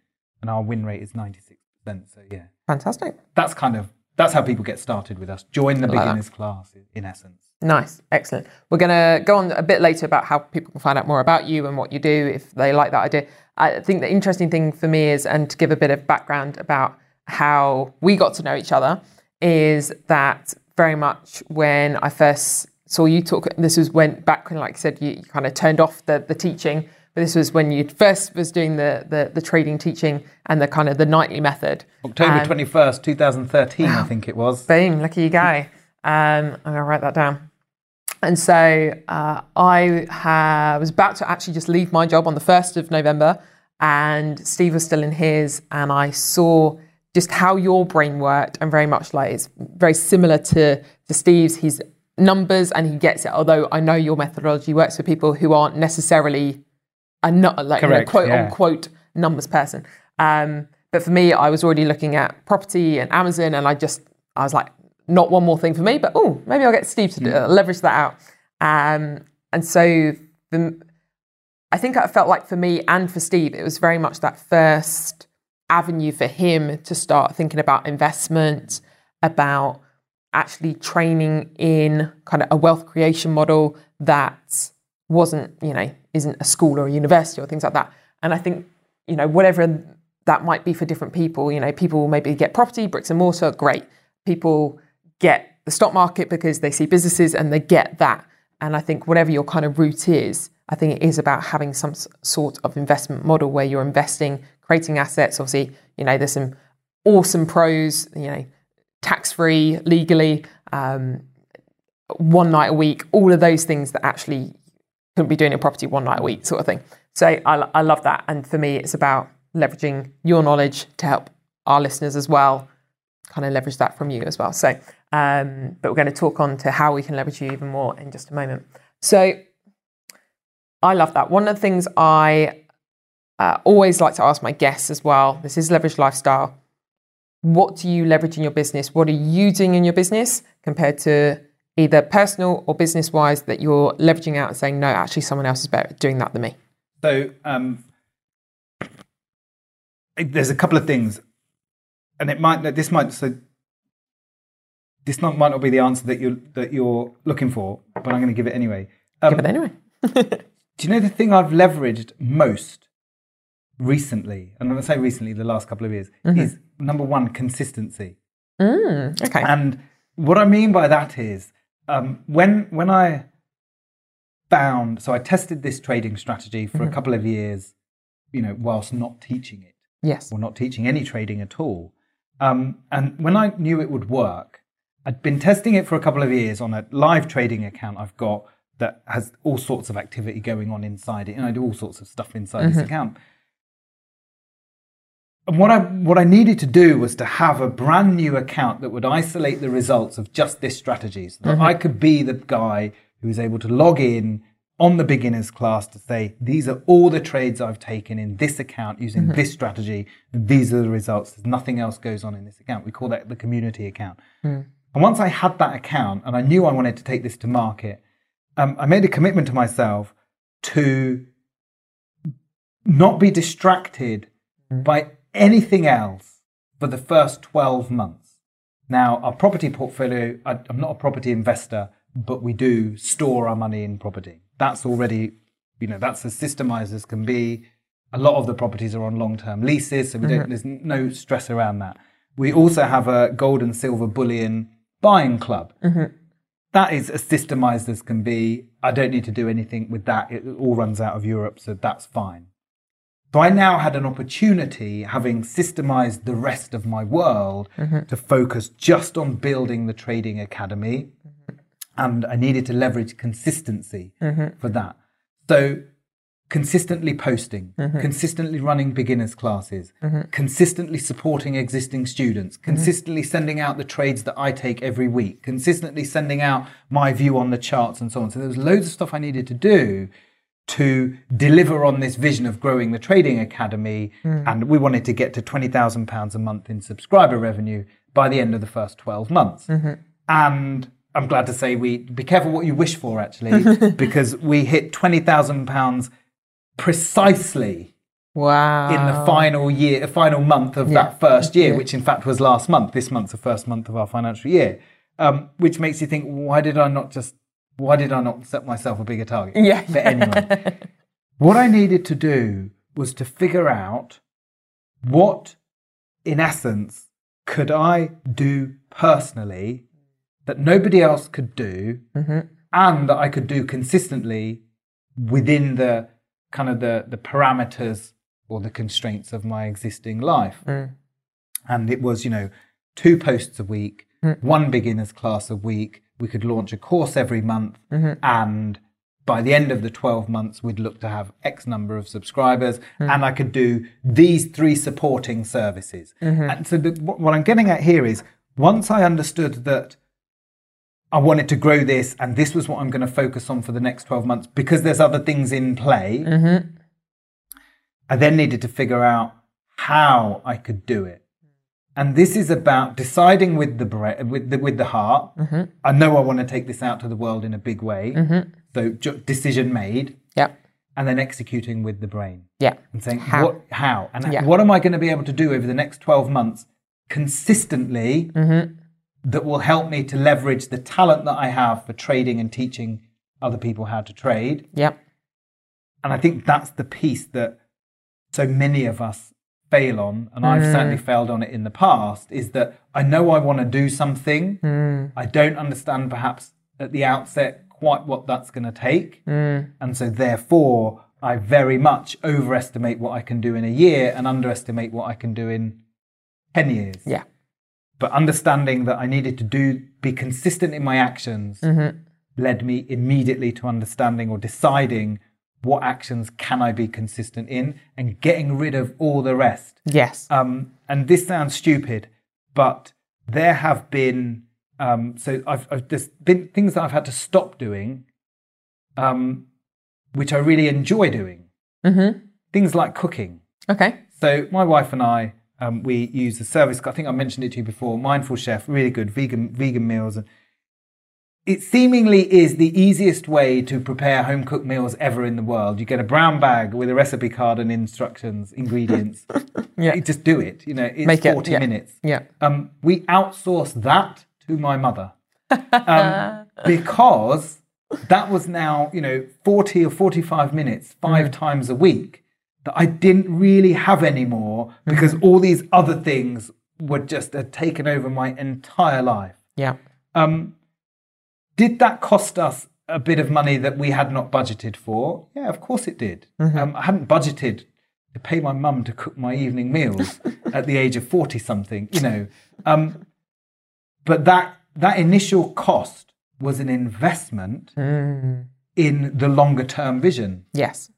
And our win rate is 96%. So, yeah, Fantastic. that's kind of that's how people get started with us. Join the like that. beginners class, in essence. Nice, excellent. We're going to go on a bit later about how people can find out more about you and what you do if they like that idea. I think the interesting thing for me is, and to give a bit of background about how we got to know each other, is that very much when I first saw you talk, this was when back when, like I said, you, you kind of turned off the, the teaching, this was when you first was doing the, the the trading teaching and the kind of the nightly method. October Um, 21st, 2013, I think it was. Boom, lucky you guy. Um, I'm going to write that down. And so uh, I ha- was about to actually just leave my job on the 1st of November, and Steve was still in his, and I saw just how your brain worked, and very much like it's very similar to, to Steve's. He's numbers and he gets it, although I know your methodology works for people who aren't necessarily a not like you know, quote yeah. unquote numbers person. Um, but for me, I was already looking at property and Amazon, and I just I was like, not one more thing for me, but oh, maybe I'll get Steve to do, uh, leverage that out. Um, and so the, I think I felt like for me and for Steve, it was very much that first avenue for him to start thinking about investment, about actually training in kind of a wealth creation model that wasn't, you know, isn't a school or a university or things like that. And I think, you know, whatever that might be for different people, you know, people maybe get property, bricks and mortar, great. People get the stock market because they see businesses and they get that. And I think whatever your kind of route is, I think it is about having some sort of investment model where you're investing, creating assets. Obviously, you know, there's some awesome pros, you know, tax free, legally, um, one night a week, all of those things that actually couldn't be doing a property one night a week, sort of thing. So I, I love that. And for me, it's about leveraging your knowledge to help our listeners as well, kind of leverage that from you as well. So, um, but we're going to talk on to how we can leverage you even more in just a moment. So I love that. One of the things I uh, always like to ask my guests as well this is leverage lifestyle. What do you leverage in your business? What are you doing in your business compared to either personal or business wise that you're leveraging out and saying, no, actually, someone else is better at doing that than me? So um, there's a couple of things, and it might this might so this not, might not be the answer that you that you're looking for, but I'm going to give it anyway. Um, Give it anyway. Do you know the thing I've leveraged most recently, and when I say recently, the last couple of years, is number one, consistency. Mm, okay. And what I mean by that is um, when when I found so I tested this trading strategy for a couple of years, you know, whilst not teaching it yes. or not teaching any trading at all. Um, and when I knew it would work, I'd been testing it for a couple of years on a live trading account I've got that has all sorts of activity going on inside it, and I do all sorts of stuff inside this account. And what I what I needed to do was to have a brand new account that would isolate the results of just this strategy, so that mm-hmm. I could be the guy who was able to log in on the beginners class to say these are all the trades I've taken in this account using mm-hmm. this strategy, and these are the results. There's nothing else goes on in this account. We call that the community account. Mm. And once I had that account and I knew I wanted to take this to market, um, I made a commitment to myself to not be distracted mm. by anything else for the first 12 months. Now, our property portfolio, I, I'm not a property investor, but we do store our money in property. That's already, you know, that's as systemized as can be. A lot of the properties are on long term leases, so we don't, mm-hmm. there's no stress around that. We also have a gold and silver bullion buying club. Mm-hmm. That is as systemized as can be. I don't need to do anything with that. It all runs out of Europe, so that's fine. So I now had an opportunity, having systemized the rest of my world, mm-hmm. to focus just on building the trading academy. Mm-hmm. And I needed to leverage consistency mm-hmm. for that. So consistently posting, consistently running beginners classes, consistently supporting existing students, consistently sending out the trades that I take every week, consistently sending out my view on the charts and so on. So there was loads of stuff I needed to do to deliver on this vision of growing the trading academy and we wanted to get to 20,000 pounds a month in subscriber revenue by the end of the first 12 months. And I'm glad to say we be careful what you wish for actually because we hit 20,000 pounds precisely Wow. in the final year, the final month of Yeah. that first year, Yeah. which in fact was last month. This month's the first month of our financial year, um, which makes you think, why did I not just, why did I not set myself a bigger target? Yeah. But anyway, what I needed to do was to figure out what, in essence, could I do personally that nobody else could do, mm-hmm. and that I could do consistently within the kind of the the parameters or the constraints of my existing life. Mm. And it was, you know, two posts a week, mm. one beginners class a week. We could launch a course every month, mm-hmm. and by the end of the 12 months, we'd look to have X number of subscribers, mm-hmm. and I could do these three supporting services. Mm-hmm. And so, the, what what I'm getting at here is once I understood that I wanted to grow this, and this was what I'm going to focus on for the next 12 months because there's other things in play. I then needed to figure out how I could do it. And this is about deciding with the bre- with the, with the heart. I know I want to take this out to the world in a big way. So ju- decision made, Yep. and then executing with the brain Yeah. and saying How? what how and Yeah. what am I going to be able to do over the next 12 months consistently Mm-hmm. that will help me to leverage the talent that I have for trading and teaching other people how to trade. Yep. And I think that's the piece that so many of us fail on, and I've mm. certainly failed on it in the past, is that I know I want to do something. Mm. I don't understand perhaps at the outset quite what that's going to take. Mm. And so therefore, I very much overestimate what I can do in a year and underestimate what I can do in 10 years. Yeah. But understanding that I needed to do be consistent in my actions mm-hmm. led me immediately to understanding or deciding what actions can I be consistent in and getting rid of all the rest. Yes. Um, and this sounds stupid, but there have been um, so I've, I've there's been things that I've had to stop doing, um, which I really enjoy doing. Mm-hmm. Things like cooking. Okay. So my wife and I, um, we use a service. I think I mentioned it to you before. Mindful Chef, really good vegan vegan meals, and it seemingly is the easiest way to prepare home cooked meals ever in the world. You get a brown bag with a recipe card and instructions, ingredients. Yeah. You just do it. You know, it's Make it, forty yeah. minutes. Yeah. Um, we outsource that to my mother um, because that was now, you know, 40 or 45 minutes, five times a week that I didn't really have anymore because all these other things were just had taken over my entire life. Yeah. Um, did that cost us a bit of money that we had not budgeted for? Yeah, of course it did. Um, I hadn't budgeted to pay my mum to cook my evening meals at the age of 40 something, you know. Um, but that, that initial cost was an investment Mm. in the longer term vision. Yes.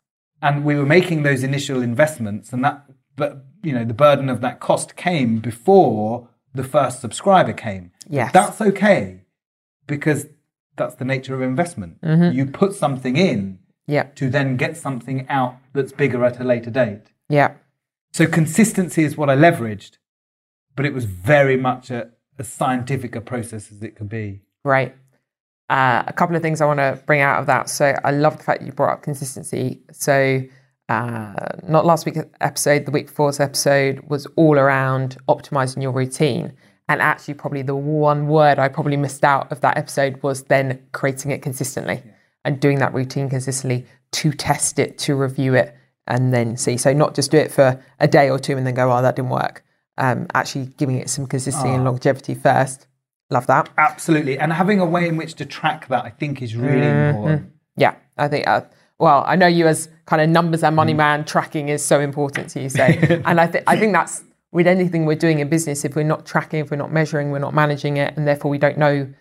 And we were making those initial investments, and that, but you know, the burden of that cost came before the first subscriber came. Yes. That's okay because that's the nature of investment. You put something in Yeah. to then get something out that's bigger at a later date. Yeah. So consistency is what I leveraged, but it was very much a, as scientific a process as it could be. Right. Uh, a couple of things I want to bring out of that. So I love the fact you brought up consistency. So uh, not last week's episode, the week before's episode was all around optimizing your routine. And actually, probably the one word I probably missed out of that episode was then creating it consistently and doing that routine consistently to test it, to review it, and then see. So not just do it for a day or two and then go, oh, that didn't work. Um, actually, giving it some consistency and longevity first. Love that. Absolutely. And having a way in which to track that, I think, is really important. Yeah, I think. Uh, well, I know you as kind of numbers and money man. Tracking is so important to you. So, and I think I think that's with anything we're doing in business. If we're not tracking, if we're not measuring, we're not managing it, and therefore we don't know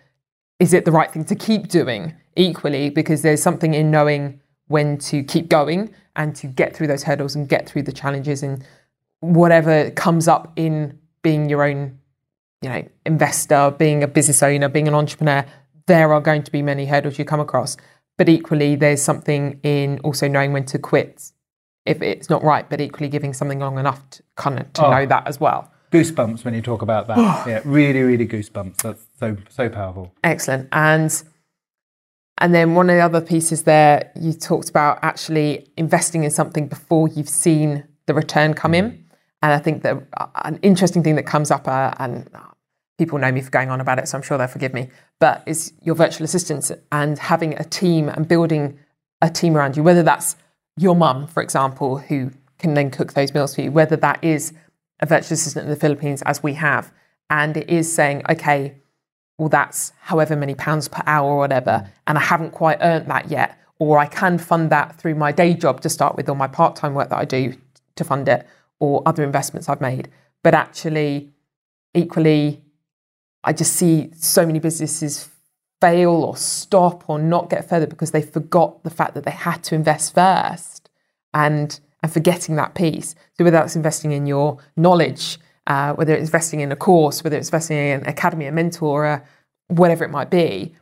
is it the right thing to keep doing. Equally, because there's something in knowing when to keep going and to get through those hurdles and get through the challenges and whatever comes up in being your own you know, investor, being a business owner, being an entrepreneur, there are going to be many hurdles you come across. But equally, there's something in also knowing when to quit if it's not right, but equally giving something long enough to kind of to Oh. know that as well. Goosebumps when you talk about that. yeah, really, really goosebumps. That's so, so powerful. Excellent. And and then one of the other pieces there, you talked about actually investing in something before you've seen the return come in. And I think that uh, an interesting thing that comes up, uh, and uh, people know me for going on about it, so I'm sure they'll forgive me, but is your virtual assistants and having a team and building a team around you, whether that's your mum, for example, who can then cook those meals for you, whether that is a virtual assistant in the Philippines, as we have, and it is saying, okay, well, that's however many pounds per hour or whatever, and I haven't quite earned that yet, or I can fund that through my day job to start with, or my part time work that I do to fund it, or other investments I've made. But actually, equally, I just see so many businesses fail or stop or not get further because they forgot the fact that they had to invest first and and forgetting that piece. So whether that's investing in your knowledge, uh, whether it's investing in a course, whether it's investing in an academy, a mentor, uh, whatever it might be,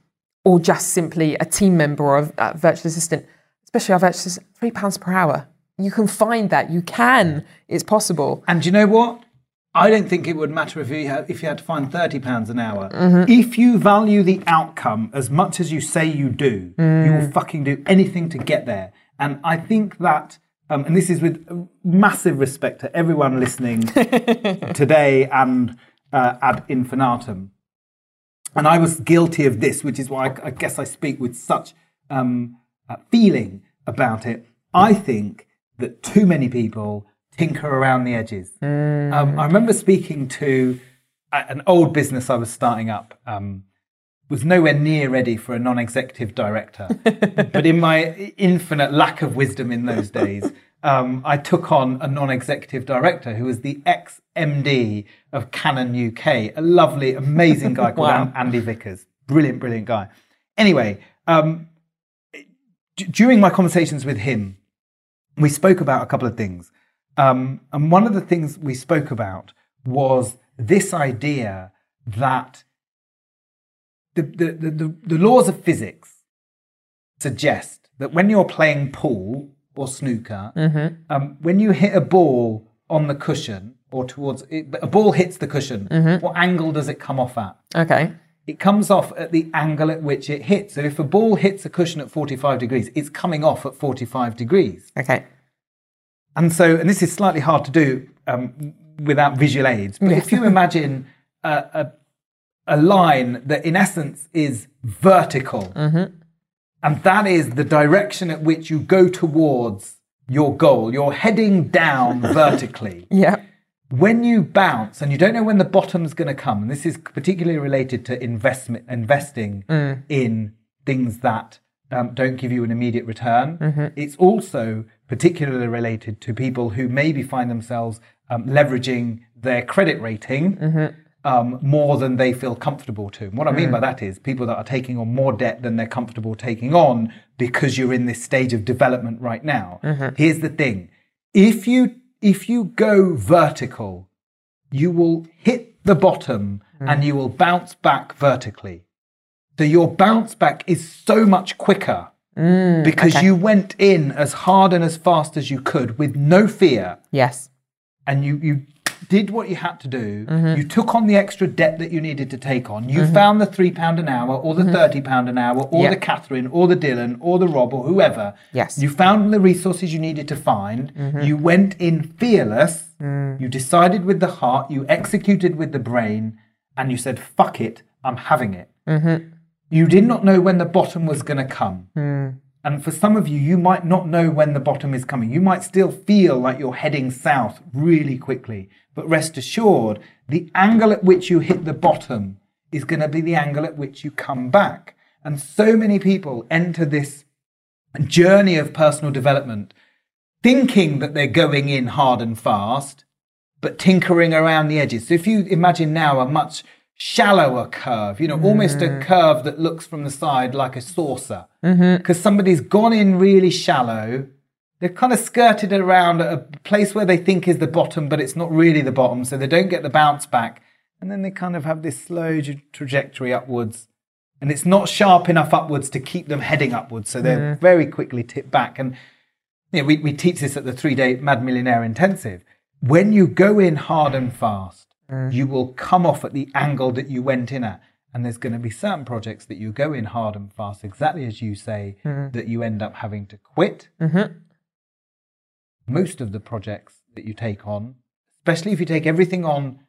or just simply a team member or a, a virtual assistant, especially our virtual assistant, three pounds per hour. You can find that. You can. It's possible. And you know what? I don't think it would matter if you had, if you had to find thirty pounds an hour. Mm-hmm. If you value the outcome as much as you say you do, you Mm. will fucking do anything to get there. And I think that, um, and this is with massive respect to everyone listening today and uh, ad infinitum. And I was guilty of this, which is why I, I guess I speak with such um, uh, feeling about it. I think that too many people tinker around the edges. Um, I remember speaking to an old business I was starting up. Um, was nowhere near ready for a non-executive director, but in my infinite lack of wisdom in those days, um, I took on a non-executive director who was the ex-MD of Canon UK, a lovely, amazing guy called Wow. Andy Vickers, brilliant, brilliant guy. Anyway, um, d- during my conversations with him, we spoke about a couple of things. Um, and one of the things we spoke about was this idea that the, the, the, the, laws of physics suggest that when you're playing pool or snooker, um, when you hit a ball on the cushion or towards it, a ball hits the cushion, what angle does it come off at? Okay. it comes off at the angle at which it hits. So if a ball hits a cushion at 45 degrees, it's coming off at 45 degrees. Okay. And so, and this is slightly hard to do um, without visual aids, but if you imagine a, a, a line that in essence is vertical, and that is the direction at which you go towards your goal, you're heading down vertically Yeah. when you bounce and you don't know when the bottom's going to come, and this is particularly related to investment, investing in things that um, don't give you an immediate return. It's also particularly related to people who maybe find themselves um, leveraging their credit rating um, more than they feel comfortable to. And what I mean by that is people that are taking on more debt than they're comfortable taking on because you're in this stage of development right now. Here's the thing: if you if you go vertical, you will hit the bottom and you will bounce back vertically. So your bounce back is so much quicker Mm, because okay. you went in as hard and as fast as you could with no fear Yes. and you, you did what you had to do. Mm-hmm. You took on the extra debt that you needed to take on. You mm-hmm. found the three pound an hour or the mm-hmm. thirty pound an hour or Yeah. the Catherine or the Dylan or the Rob or whoever. Yes. You found the resources you needed to find. You went in fearless. Mm. You decided with the heart. You executed with the brain. And you said, fuck it, I'm having it. You did not know when the bottom was going to come. Hmm. And for some of you, you might not know when the bottom is coming. You might still feel like you're heading south really quickly. But rest assured, the angle at which you hit the bottom is going to be the angle at which you come back. And so many people enter this journey of personal development thinking that they're going in hard and fast, but tinkering around the edges. So if you imagine now a much shallower curve, you know, almost a mm. curve that looks from the side like a saucer, mm-hmm. because somebody's gone in really shallow. They've kind of skirted around a place where they think is the bottom, but it's not really the bottom, so they don't get the bounce back. And then they kind of have this slow tra- trajectory upwards and it's not sharp enough upwards to keep them heading upwards. So they're mm. very quickly tipped back. And you know, we, we teach this at the three day Mad Millionaire Intensive. When you go in hard and fast, Mm. you will come off at the angle that you went in at. And there's going to be certain projects that you go in hard and fast, exactly as you say, mm. that you end up having to quit. Mm-hmm. Most of the projects that you take on, especially if you take everything on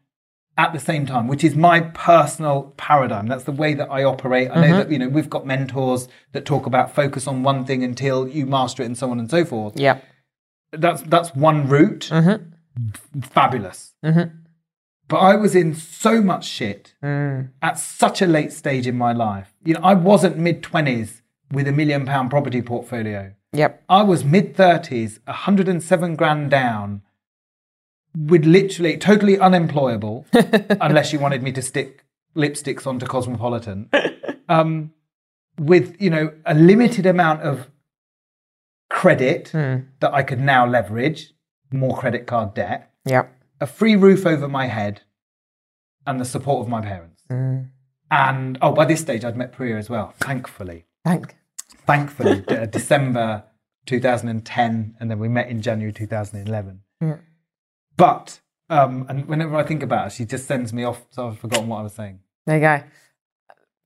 at the same time, which is my personal paradigm. That's the way that I operate. I know mm-hmm. that you know we've got mentors that talk about focus on one thing until you master it, and so on and so forth. Yeah. That's that's one route. Mm-hmm. Fabulous. But I was in so much shit at such a late stage in my life. You know, I wasn't mid twenties with a million pound property portfolio. Yep. I was mid 30s, 107 grand down, with literally totally unemployable, unless you wanted me to stick lipsticks onto Cosmopolitan, um, with, you know, a limited amount of credit that I could now leverage, more credit card debt, Yep. A free roof over my head, and the support of my parents. And, oh, by this stage, I'd met Priya as well, thankfully Thank. thankfully, uh, December 2010, and then we met in January 2011. Yeah. But, um, and whenever I think about her, she just sends me off, so I've forgotten what I was saying. There you go.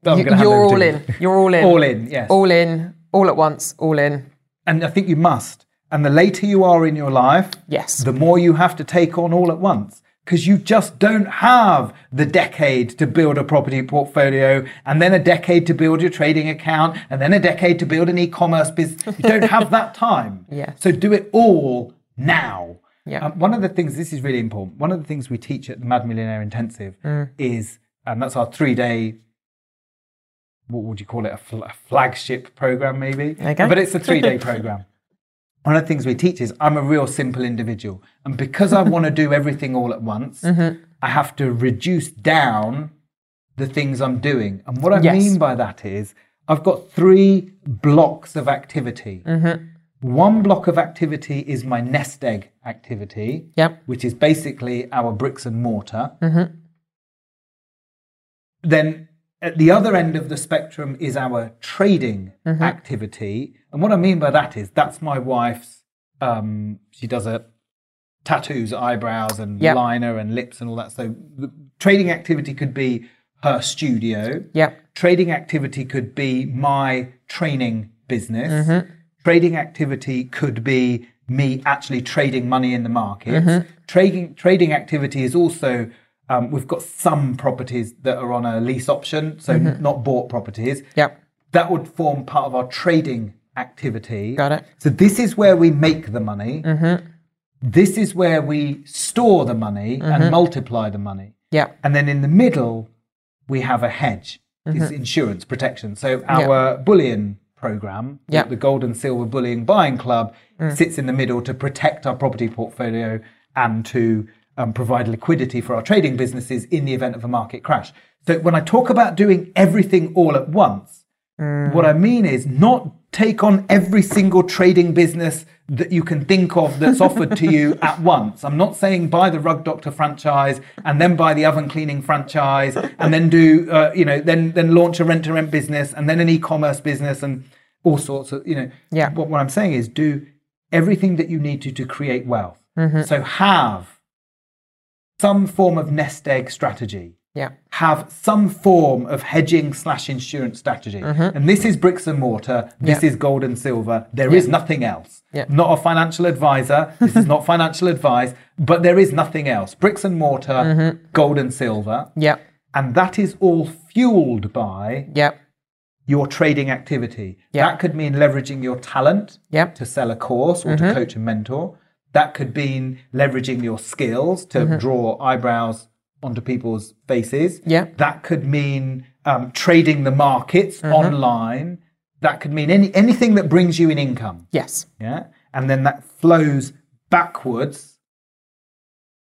But You, you're all in. you. You're all in. all in, yes. All in. All at once. All in. And I think you must. And the later you are in your life, Yes. the more you have to take on all at once. Because you just don't have the decade to build a property portfolio, and then a decade to build your trading account, and then a decade to build an e commerce business. You don't have that time. Yes. So do it all now. Yeah. Um, one of the things, this is really important, one of the things we teach at the Mad Millionaire Intensive Mm. is, and that's our three day, what would you call it, a, fl- a flagship program maybe? Okay. But it's a three day program. One of the things we teach is I'm a real simple individual. And because I want to do everything all at once, Mm-hmm. I have to reduce down the things I'm doing. And what I Yes. mean by that is I've got three blocks of activity. Mm-hmm. One block of activity is my nest egg activity, Yep. which is basically our bricks and mortar. Mm-hmm. Then at the other end of the spectrum is our trading Mm-hmm. activity. And what I mean by that is that's my wife's, um, she does a tattoos, eyebrows, and Yep. liner and lips and all that. So the trading activity could be her studio. Yep. Trading activity could be my training business. Mm-hmm. Trading activity could be me actually trading money in the market. Mm-hmm. Trading trading activity is also um, we've got some properties that are on a lease option, so Mm-hmm. not bought properties. Yep. That would form part of our trading activity. Got it. So this is where we make the money. Mm-hmm. This is where we store the money Mm-hmm. and multiply the money. Yep. And then in the middle, we have a hedge. It's Mm-hmm. insurance protection. So our bullion program, Yeah. the Gold and Silver Bullion Buying Club, sits in the middle to protect our property portfolio and to um, provide liquidity for our trading businesses in the event of a market crash. So when I talk about doing everything all at once, what I mean is not take on every single trading business that you can think of that's offered to you at once. I'm not saying buy the Rug Doctor franchise and then buy the oven cleaning franchise and then do, uh, you know, then then launch a rent to rent business and then an e-commerce business and all sorts of, you know. Yeah. What, what I'm saying is do everything that you need to to create wealth. So have some form of nest egg strategy Yeah. have some form of hedging slash insurance strategy. And this is bricks and mortar. This Mm-hmm. Yeah. is gold and silver. There is nothing else. Yeah. Not a financial advisor. This is not financial advice, but there is nothing else. Bricks and mortar, Mm-hmm. gold and silver. Yeah. And that is all fueled by Yeah. your trading activity. Yeah. That could mean leveraging your talent Yeah. to sell a course or to coach and mentor. That could mean leveraging your skills to draw eyebrows onto people's faces. Yeah. That could mean um, trading the markets online. That could mean any anything that brings you an income. Yes. Yeah. And then that flows backwards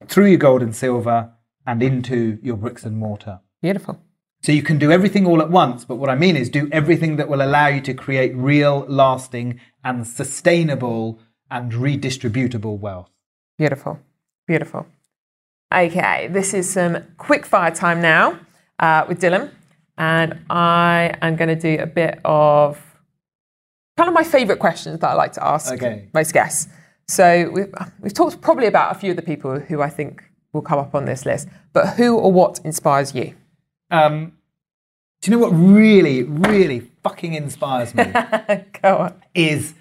through your gold and silver and into your bricks and mortar. Beautiful. So you can do everything all at once, but what I mean is do everything that will allow you to create real, lasting, and sustainable and redistributable wealth. Beautiful. Beautiful. Okay, this is some quick fire time now uh, with Dylan. And I am going to do a bit of kind of my favourite questions that I like to ask Okay. most guests. So we've, we've talked probably about a few of the people who I think will come up on this list, but who or what inspires you? Um, do you know what really, really fucking inspires me? Go on. is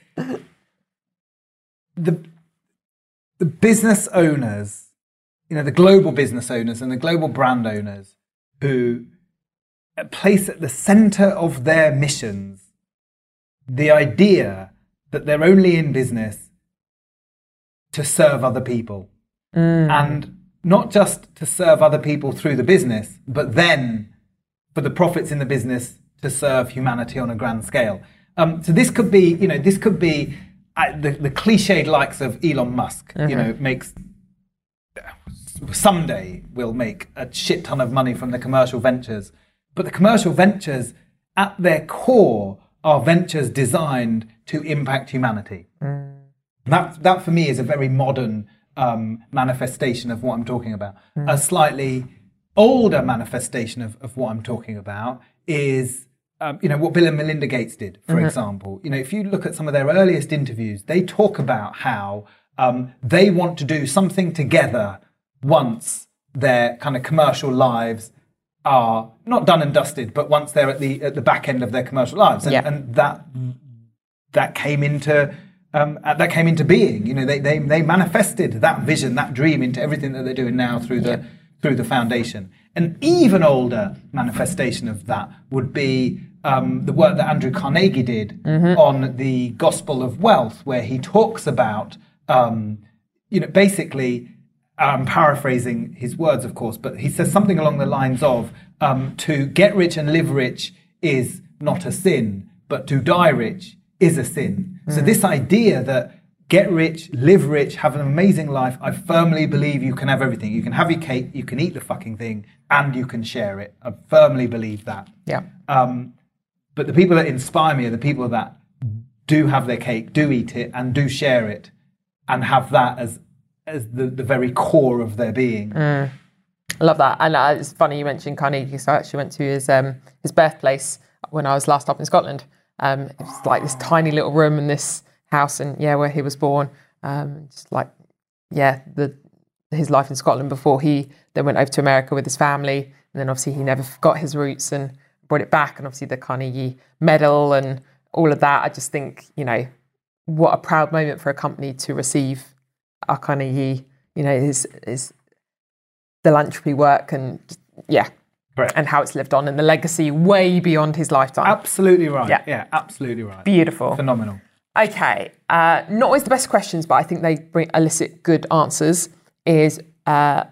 the the business owners, you know, the global business owners and the global brand owners who place at the center of their missions the idea that they're only in business to serve other people. And not just to serve other people through the business, but then for the profits in the business to serve humanity on a grand scale. Um, so this could be, you know, this could be uh, the, the cliched likes of Elon Musk, you know, makes someday will make a shit ton of money from the commercial ventures. But the commercial ventures, at their core, are ventures designed to impact humanity. That, that for me is a very modern um, manifestation of what I'm talking about. A slightly older manifestation of, of what I'm talking about is, um, you know, what Bill and Melinda Gates did, for example. You know, if you look at some of their earliest interviews, they talk about how um, they want to do something together once their kind of commercial lives are not done and dusted, but once they're at the at the back end of their commercial lives, and, Yeah. and that that came into um, uh, that came into being. You know, they, they they manifested that vision, that dream into everything that they're doing now through the through the foundation. An even older manifestation of that would be um, the work that Andrew Carnegie did on the Gospel of Wealth, where he talks about um, you know basically. I'm paraphrasing his words, of course, but he says something along the lines of um, to get rich and live rich is not a sin, but to die rich is a sin. So, this idea that get rich, live rich, have an amazing life, I firmly believe you can have everything. You can have your cake, you can eat the fucking thing, and you can share it. I firmly believe that. Yeah. Um, but the people that inspire me are the people that do have their cake, do eat it, and do share it, and have that as as the, the very core of their being. I love that. And uh, it's funny you mentioned Carnegie. So I actually went to his um, his birthplace when I was last up in Scotland. Um, it was like this tiny little room in this house, and yeah, where he was born. Um, just like yeah, the his life in Scotland before he then went over to America with his family, and then obviously he never forgot his roots and brought it back, and obviously the Carnegie Medal and all of that. I just think you know what a proud moment for a company to receive our Carnegie, you know, his his philanthropy work and yeah, Correct. and how it's lived on and the legacy way beyond his lifetime. Absolutely right. Yeah. Yeah, absolutely right. Beautiful. Phenomenal. Okay, uh, not always the best questions, but I think they bring elicit good answers. Is uh,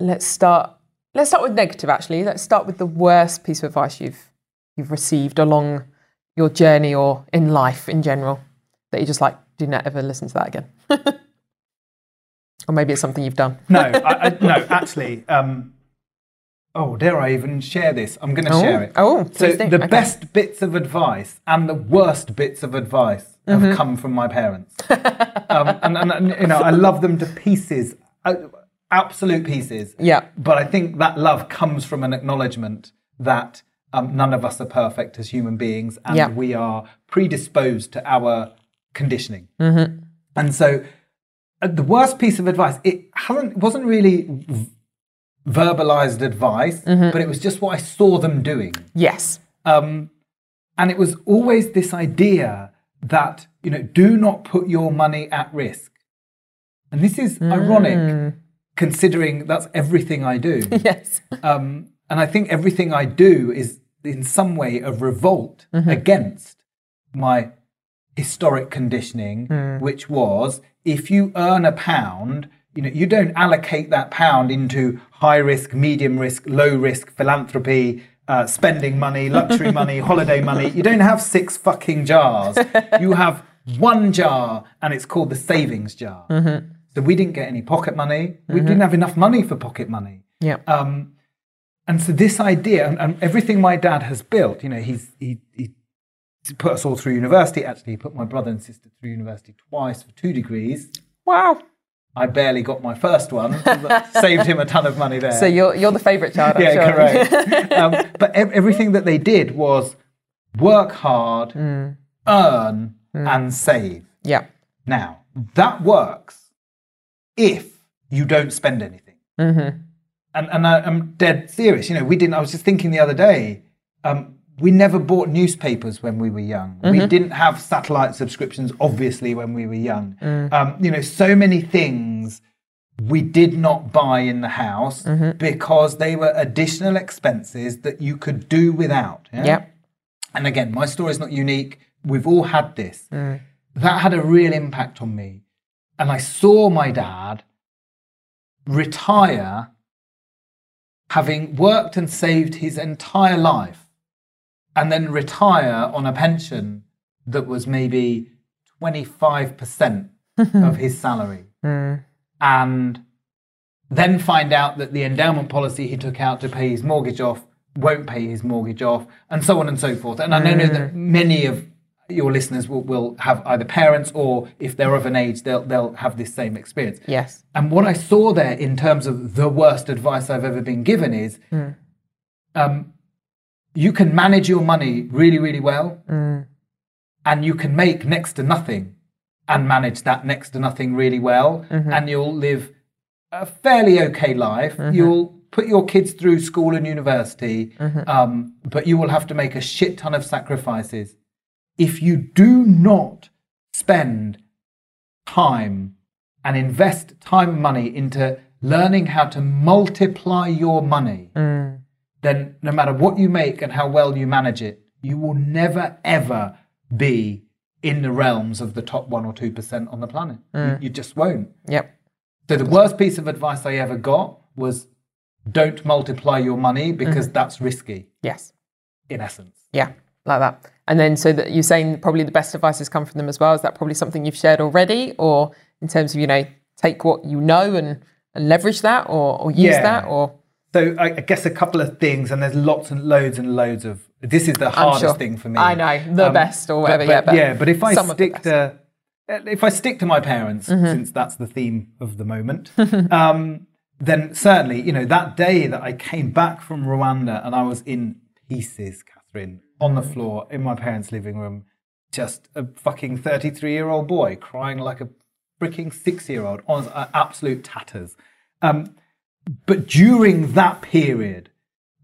let's start. Let's start with negative. Actually, let's start with the worst piece of advice you've you've received along your journey or in life in general that you just like do not ever listen to that again? or maybe it's something you've done. No, I, I, no, actually. Um, oh, dare I even share this? I'm going to Oh, share it. oh, so do. the Okay. best bits of advice and the worst bits of advice have Mm-hmm. come from my parents, um, and, and, and you know I love them to pieces, uh, absolute pieces. Yeah. But I think that love comes from an acknowledgement that um, none of us are perfect as human beings, and Yeah. we are predisposed to our conditioning. And so, the worst piece of advice it hasn't it wasn't really v- verbalized advice, but it was just what I saw them doing. Yes. Um, and it was always this idea that you know do not put your money at risk. And this is ironic, considering that's everything I do. Yes. Um, and I think everything I do is in some way a revolt against my historic conditioning, which was if you earn a pound, you know, you don't allocate that pound into high risk, medium risk, low risk philanthropy, uh, spending money, luxury money, holiday money. You don't have six fucking jars. You have one jar, and it's called the savings jar. So we didn't get any pocket money. We didn't have enough money for pocket money. Yeah. Um, and so this idea and, and everything my dad has built, you know, he's he, he put us all through university. Actually, he put my brother and sister through university twice for two degrees. wow. I barely got my first one, saved him a ton of money there. So you're you're the favourite child. I'm yeah, sure. correct. um, but ev- everything that they did was work hard, Mm. earn, and save. yeah. Now that works if you don't spend anything. Mm-hmm. And and I, I'm dead serious. You know, we didn't. I was just thinking the other day. Um, we never bought newspapers when we were young. We mm-hmm. didn't have satellite subscriptions, obviously, when we were young. Mm. Um, you know, so many things we did not buy in the house mm-hmm. because they were additional expenses that you could do without. yeah? Yeah. And again, my story is not unique. We've all had this. Mm. That had a real impact on me. And I saw my dad retire having worked and saved his entire life and then retire on a pension that was maybe 25% of his salary. Hmm. And then find out that the endowment policy he took out to pay his mortgage off won't pay his mortgage off, and so on and so forth. And I know that hmm. many of your listeners will, will have either parents or if they're of an age, they'll, they'll have this same experience. Yes. And what I saw there in terms of the worst advice I've ever been given is hmm. um, you can manage your money really, really well, mm. and you can make next to nothing and manage that next to nothing really well, mm-hmm. and you'll live a fairly okay life. Mm-hmm. You'll put your kids through school and university, mm-hmm. um, but you will have to make a shit ton of sacrifices. If you do not spend time and invest time and money into learning how to multiply your money, mm. Then no matter what you make and how well you manage it, you will never ever be in the realms of the top one or two percent on the planet. You, mm. you just won't. Yep. So the worst piece of advice I ever got was don't multiply your money because mm-hmm. that's risky Yes. in essence. Yeah. Like that. And then so that you're saying probably the best advice has come from them as well. Is that probably something you've shared already? Or in terms of, you know, take what you know and, and leverage that or, or use Yeah. that or So I, I guess a couple of things, and there's lots and loads and loads of. This is the hardest sure. thing for me. I know, the best or whatever, But, yeah, but but yeah, but if I some of the stick to, if I stick to my parents, Mm-hmm. since that's the theme of the moment, um, then certainly, you know, that day that I came back from Rwanda and I was in pieces, Catherine, on the floor in my parents' living room, just a fucking 33 year old boy crying like a freaking six year old, on uh, absolute tatters. Um, but during that period,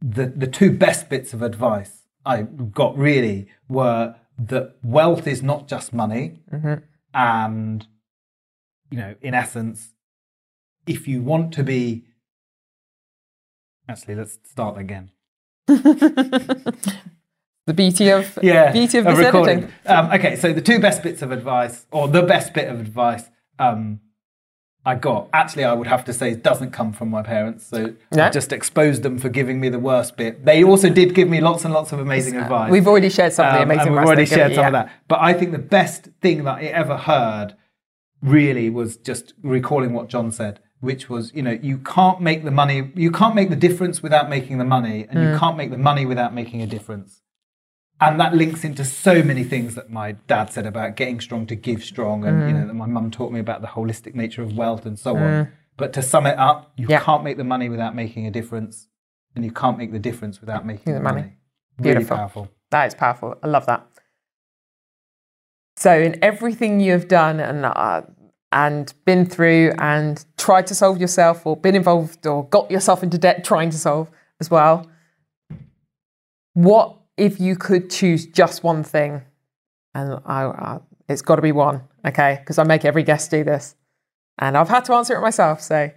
the, the two best bits of advice I got really were that wealth is not just money. And, you know, in essence, if you want to be. Actually, let's start again. the beauty of Yeah, beauty of this recording. editing. Um, okay, so the two best bits of advice, or the best bit of advice, um, I got. Actually, I would have to say it doesn't come from my parents. So No? I just exposed them for giving me the worst bit. They also did give me lots and lots of amazing advice. We've already shared some of the Um, amazing we've already shared some yeah. of that. But I think the best thing that I ever heard really was just recalling what John said, which was, you know, you can't make the money, you can't make the difference without making the money, and Mm. you can't make the money without making a difference. And that links into so many things that my dad said about getting strong to give strong, and you Mm. know, that my mum taught me about the holistic nature of wealth and so on. But to sum it up, you Yeah. can't make the money without making a difference, and you can't make the difference without making the the money. money. Really Beautiful. powerful. That is powerful. I love that. So, in everything you have done and uh, and been through and tried to solve yourself, or been involved, or got yourself into debt trying to solve as well, what if you could choose just one thing? And I, I, it's got to be one, okay? Because I make every guest do this, and I've had to answer it myself. So,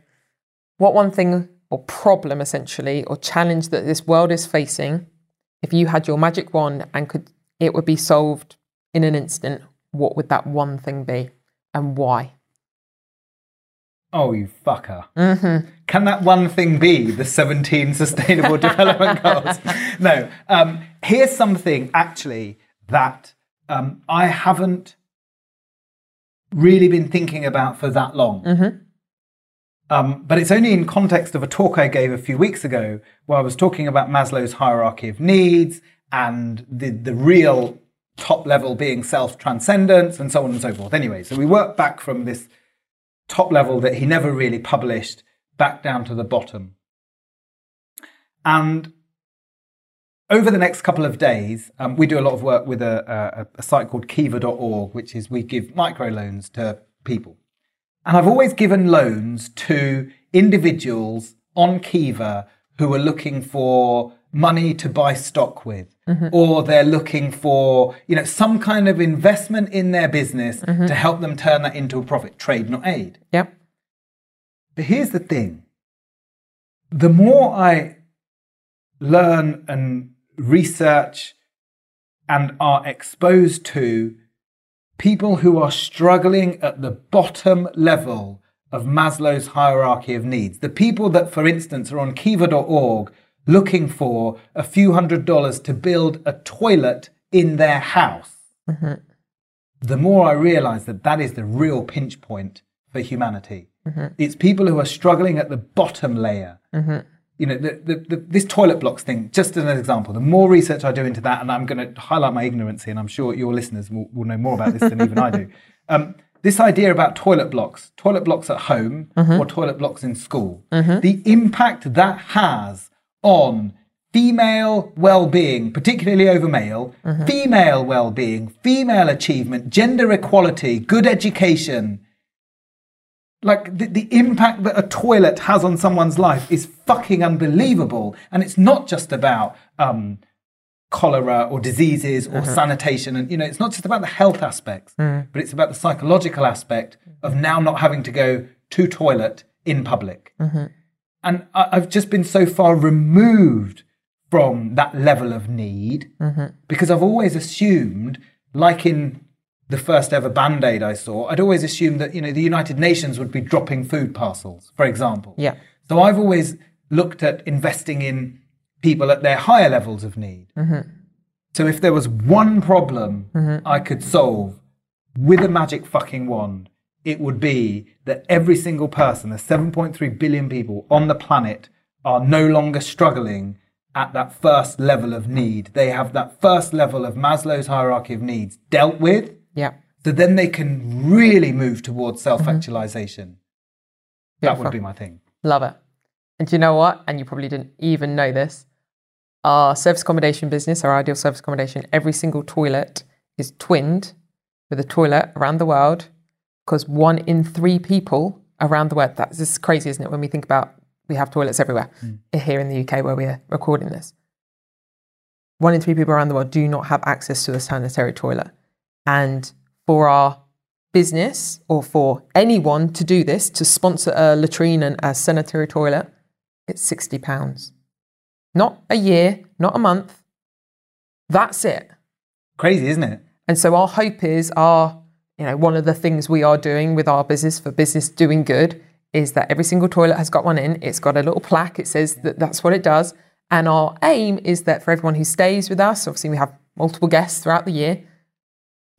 what one thing or problem essentially or challenge that this world is facing if you had your magic wand and could it would be solved in an instant what would that one thing be and why Oh, you fucker. Mm-hmm. Can that one thing be the 17 sustainable development goals? No. Um, here's something actually that um, I haven't really been thinking about for that long. Mm-hmm. Um, but it's only in context of a talk I gave a few weeks ago where I was talking about Maslow's hierarchy of needs and the, the real top level being self transcendence and so on and so forth. Anyway, so we work back from this top level that he never really published back down to the bottom. And over the next couple of days, um, we do a lot of work with a, a, a site called kiva.org, which is we give microloans to people. And I've always given loans to individuals on Kiva who are looking for money to buy stock with, mm-hmm. or they're looking for, you know, some kind of investment in their business mm-hmm. to help them turn that into a profit. Trade, not aid. yep But here's the thing the more I learn and research and are exposed to people who are struggling at the bottom level of Maslow's hierarchy of needs, the people that, for instance, are on kiva.org looking for a few hundred dollars to build a toilet in their house, mm-hmm. the more I realize that that is the real pinch point for humanity. Mm-hmm. It's people who are struggling at the bottom layer. Mm-hmm. You know, the, the, the, this toilet blocks thing, just as an example, the more research I do into that, and I'm going to highlight my ignorance here, and I'm sure your listeners will, will know more about this than even I do. Um, this idea about toilet blocks, toilet blocks at home or toilet blocks in school, the impact that has on female well-being, particularly over male, mm-hmm. female well-being, female achievement, gender equality, good education. Like the, the impact that a toilet has on someone's life is fucking unbelievable. And it's not just about um, cholera or diseases or mm-hmm. sanitation. And, you know, it's not just about the health aspects, mm. but it's about the psychological aspect of now not having to go to toilet in public. Mm-hmm. And I, I've just been so far removed from that level of need mm-hmm. because I've always assumed, like in the first ever band aid I saw, I'd always assumed that, you know, the United Nations would be dropping food parcels, for example. Yeah. So I've always looked at investing in people at their higher levels of need. Mm-hmm. So if there was one problem mm-hmm. I could solve with a magic fucking wand, it would be that every single person, the 7.3 billion people on the planet, are no longer struggling at that first level of need. They have that first level of Maslow's hierarchy of needs dealt with. yeah So then they can really move towards mm-hmm. self actualization. That would be my thing. Love it. And do you know what? And you probably didn't even know this. Our service accommodation business, our ideal service accommodation, every single toilet is twinned with a toilet around the world because one in three people around the world, that's is crazy, isn't it? When we think about we have toilets everywhere mm. here in the UK where we're recording this. One in three people around the world do not have access to a sanitary toilet. And for our business or for anyone to do this, to sponsor a latrine and a sanitary toilet, it's £60. Not a year, not a month. That's it. Crazy, isn't it? And so our hope is our you know, one of the things we are doing with our business for business doing good is that every single toilet has got one in. It's got a little plaque. It says that that's what it does. And our aim is that for everyone who stays with us, obviously we have multiple guests throughout the year,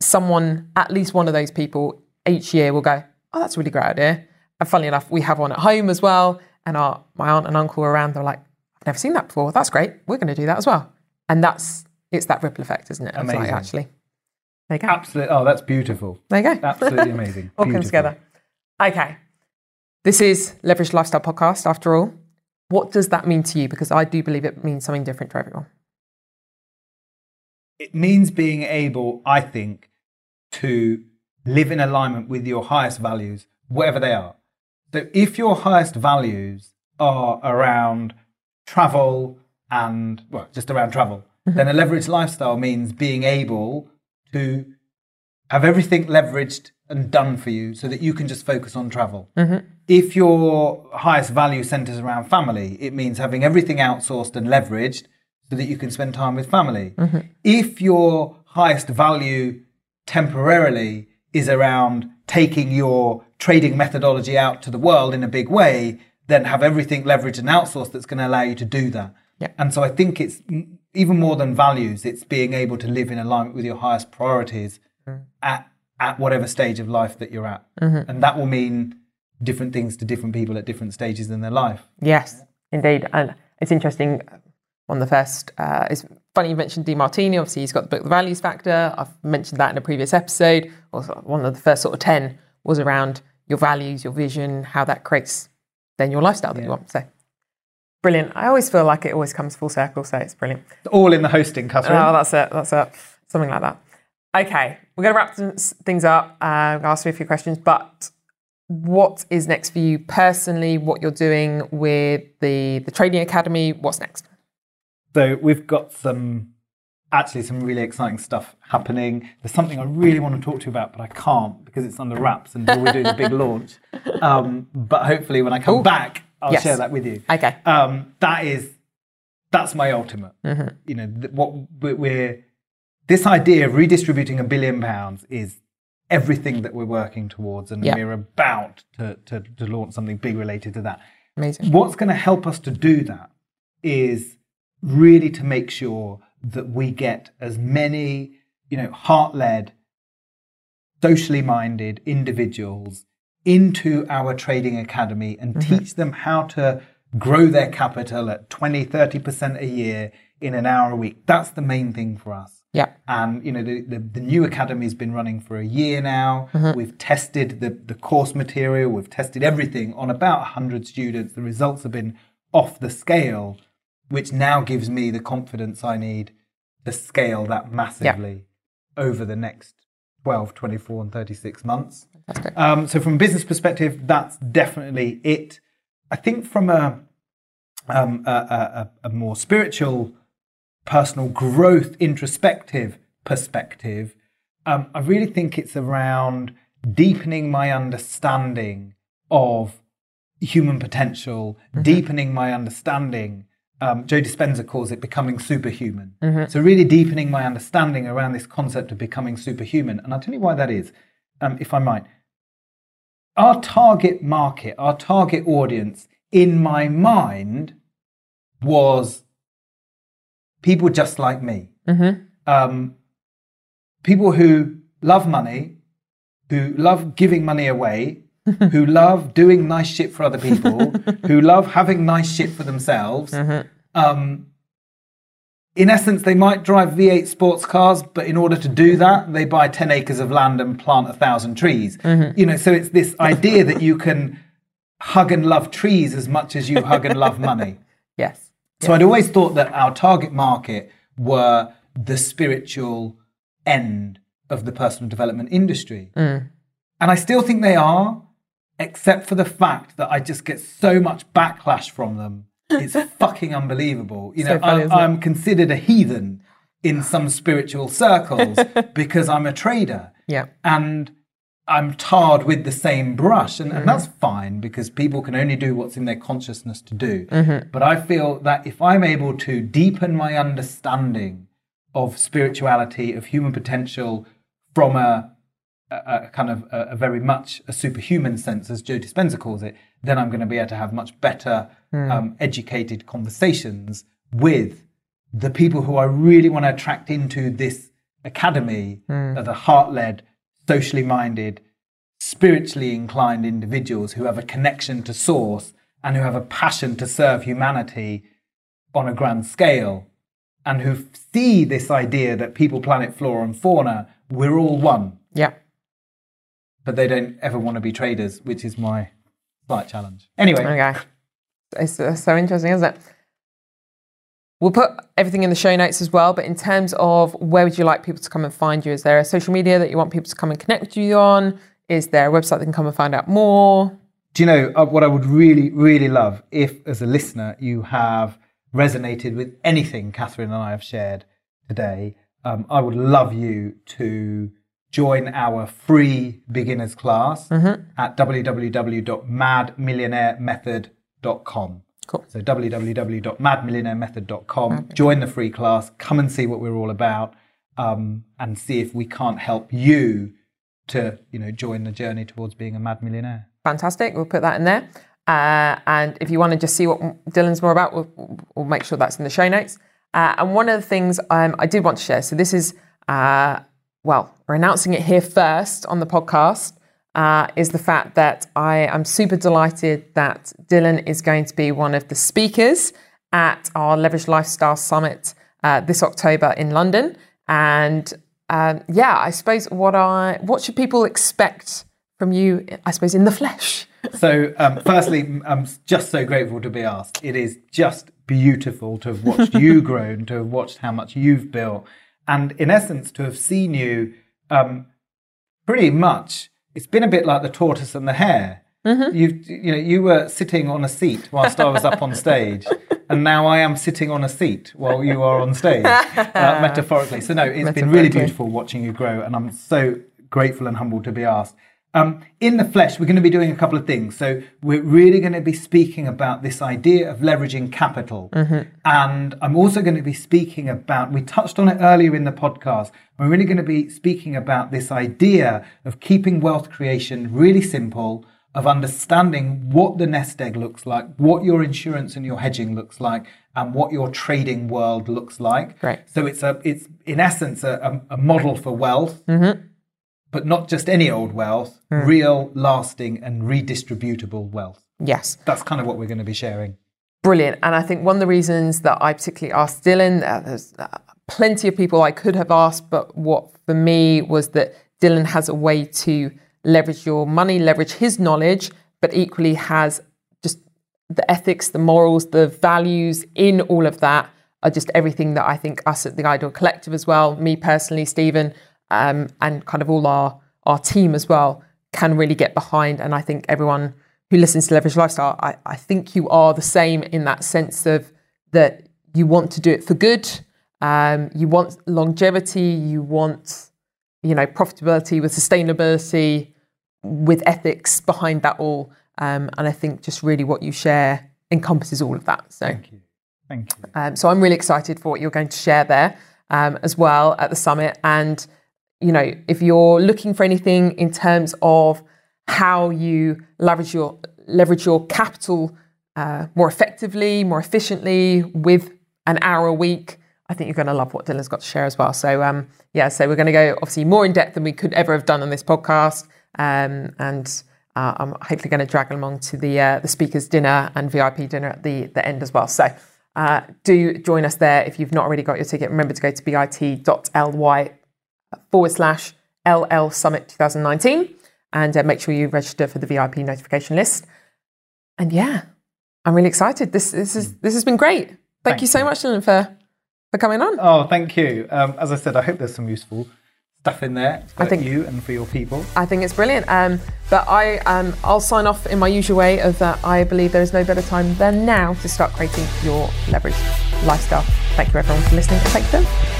someone, at least one of those people each year will go, oh, that's a really great idea. And funnily enough, we have one at home as well. And our, my aunt and uncle are around, they're like, I've never seen that before. That's great. We're going to do that as well. And that's, it's that ripple effect, isn't it? Amazing. Like, actually. There you go. Absolutely. Oh, that's beautiful. There you go. Absolutely amazing. all comes together. Okay. This is Leverage Lifestyle Podcast, after all. What does that mean to you? Because I do believe it means something different to everyone. It means being able, I think, to live in alignment with your highest values, whatever they are. So if your highest values are around travel and, well, just around travel, mm-hmm. then a leveraged lifestyle means being able to have everything leveraged and done for you so that you can just focus on travel. Mm-hmm. If your highest value centers around family, it means having everything outsourced and leveraged so that you can spend time with family. Mm-hmm. If your highest value temporarily is around taking your trading methodology out to the world in a big way, then have everything leveraged and outsourced that's going to allow you to do that. Yeah. And so I think it's even more than values, it's being able to live in alignment with your highest priorities mm-hmm. at, at whatever stage of life that you're at. Mm-hmm. And that will mean different things to different people at different stages in their life. Yes, indeed. And it's interesting. Um, one of the first, uh, it's funny you mentioned Demartini. Obviously, he's got the book The Values Factor. I've mentioned that in a previous episode. Also, one of the first sort of 10 was around your values, your vision, how that creates then your lifestyle that you want. So brilliant. I always feel like it always comes full circle. So it's brilliant. All in the hosting, Catherine. Oh, that's it. That's it. Something like that. Okay, we're going to wrap things up. Uh, ask you a few questions, but what is next for you personally? What you're doing with the the trading academy? What's next? So we've got some actually some really exciting stuff happening. There's something I really want to talk to you about, but I can't because it's under wraps until we do the big launch. Um, but hopefully, when I come back, I'll Yes. share that with you. Okay. Um, that is that's my ultimate. You know th- what we- we're this idea of redistributing a billion pounds is everything that we're working towards, and Yeah. we're about to, to to launch something big related to that Amazing. what's going to help us to do that is really to make sure that we get as many you know heart-led socially minded individuals into our trading academy and mm-hmm. teach them how to grow their capital at 20 30% a year in an hour a week. That's the main thing for us. Yeah. and you know the, the, the new academy has been running for a year now. Mm-hmm. We've tested the, the course material. We've tested everything on about 100 students. The results have been off the scale which now gives me the confidence i need to scale that massively over the next 12 24 and 36 months That's great. um, so from a business perspective, that's definitely it. I think from a um, a, a, a- more spiritual, personal growth, introspective perspective, um, I really think it's around deepening my understanding of human potential, deepening my understanding. Um, Joe Dispenza calls it becoming superhuman. So, really deepening my understanding around this concept of becoming superhuman. And I'll tell you why that is, um, if I might our target market, our target audience in my mind was people just like me. Um, people who love money, who love giving money away, who love doing nice shit for other people, who love having nice shit for themselves. Um, in essence, they might drive V8 sports cars, but in order to do that, they buy 10 acres of land and plant a thousand trees. Mm-hmm. You know, so it's this idea that you can hug and love trees as much as you hug and love money. Yes. So I'd always thought that our target market were the spiritual end of the personal development industry. Mm. And I still think they are, except for the fact that I just get so much backlash from them. It's fucking unbelievable. You know, So funny, I'm. I'm considered a heathen in some spiritual circles because I'm a trader Yeah. and I'm tarred with the same brush, and, and mm-hmm. that's fine because people can only do what's in their consciousness to do. Mm-hmm. But I feel that if I'm able to deepen my understanding of spirituality, of human potential from a a, a kind of a, a, very much a superhuman sense, as Joe Dispenza calls it, then I'm going to be able to have much better mm. um, educated conversations with the people who I really want to attract into this academy mm. are the heart led, socially minded, spiritually inclined individuals who have a connection to source and who have a passion to serve humanity on a grand scale and who see this idea that people, planet, flora, and fauna, we're all one. Yeah. But they don't ever want to be traders, which is my slight challenge. Anyway. Okay. It's, so interesting, isn't it? We'll put everything in the show notes as well. But in terms of where would you like people to come and find you? Is there a social media that you want people to come and connect with you on? Is there a website they can come and find out more? Do you know uh, what I would really, really love if, as a listener, you have resonated with anything Catherine and I have shared today? Um, I would love you to join our free beginners class mm-hmm. at www.madmillionairemethod.com. Cool. So www.madmillionairemethod.com. Okay. Join the free class. Come and see what we're all about, um, and see if we can't help you to, you know, join the journey towards being a mad millionaire. Fantastic. We'll put that in there. Uh, and if you want to just see what Dylan's more about, we'll, we'll make sure that's in the show notes. Uh, and one of the things um, I did want to share. So this is, uh, well, we're announcing it here first on the podcast uh, is the fact that I am super delighted that Dylan is going to be one of the speakers at our Leverage Lifestyle Summit uh, this October in London. And um, yeah, I suppose what I what should people expect from you? I suppose in the flesh. so, um, firstly, I'm just so grateful to be asked. It is just beautiful to have watched you grow and to have watched how much you've built, and in essence, to have seen you um, pretty much it's been a bit like the tortoise and the hare. Mm-hmm. You you know you were sitting on a seat whilst I was up on stage, and now I am sitting on a seat while you are on stage, uh, metaphorically. So no, it's been really beautiful watching you grow, and I'm so grateful and humbled to be asked. Um, in the flesh, we're going to be doing a couple of things. So we're really going to be speaking about this idea of leveraging capital. Mm-hmm. And I'm also going to be speaking about, we touched on it earlier in the podcast. We're really going to be speaking about this idea of keeping wealth creation really simple, of understanding what the nest egg looks like, what your insurance and your hedging looks like, and what your trading world looks like. Right. So it's a, it's in essence a, a model for wealth. Mm-hmm but not just any old wealth, mm. real, lasting, and redistributable wealth. Yes. That's kind of what we're going to be sharing. Brilliant. And I think one of the reasons that I particularly asked Dylan, uh, there's uh, plenty of people I could have asked, but what for me was that Dylan has a way to leverage your money, leverage his knowledge, but equally has just the ethics, the morals, the values in all of that are just everything that I think us at the Ideal Collective as well, me personally, Stephen, um, and kind of all our our team as well can really get behind. And I think everyone who listens to Leverage Lifestyle, I, I think you are the same in that sense of that you want to do it for good. Um, you want longevity. You want you know profitability with sustainability, with ethics behind that all. Um, and I think just really what you share encompasses all of that. So thank you. Thank you. Um, so I'm really excited for what you're going to share there um, as well at the summit and you know, if you're looking for anything in terms of how you leverage your leverage your capital uh, more effectively, more efficiently with an hour a week, I think you're going to love what Dylan's got to share as well. So um, yeah, so we're going to go obviously more in depth than we could ever have done on this podcast, um, and uh, I'm hopefully going to drag along to the uh, the speakers dinner and VIP dinner at the the end as well. So. Uh, do join us there if you've not already got your ticket. Remember to go to bit.ly forward slash LL Summit 2019 and uh, make sure you register for the VIP notification list. And yeah, I'm really excited. This this is this has been great. Thank, thank you so you. much, Dylan, for for coming on. Oh, thank you. Um, as I said, I hope there's some useful stuff in there for I think, you and for your people. I think it's brilliant. Um, but I um, I'll sign off in my usual way of that. I believe there is no better time than now to start creating your leverage lifestyle. Thank you everyone for listening. Thank you.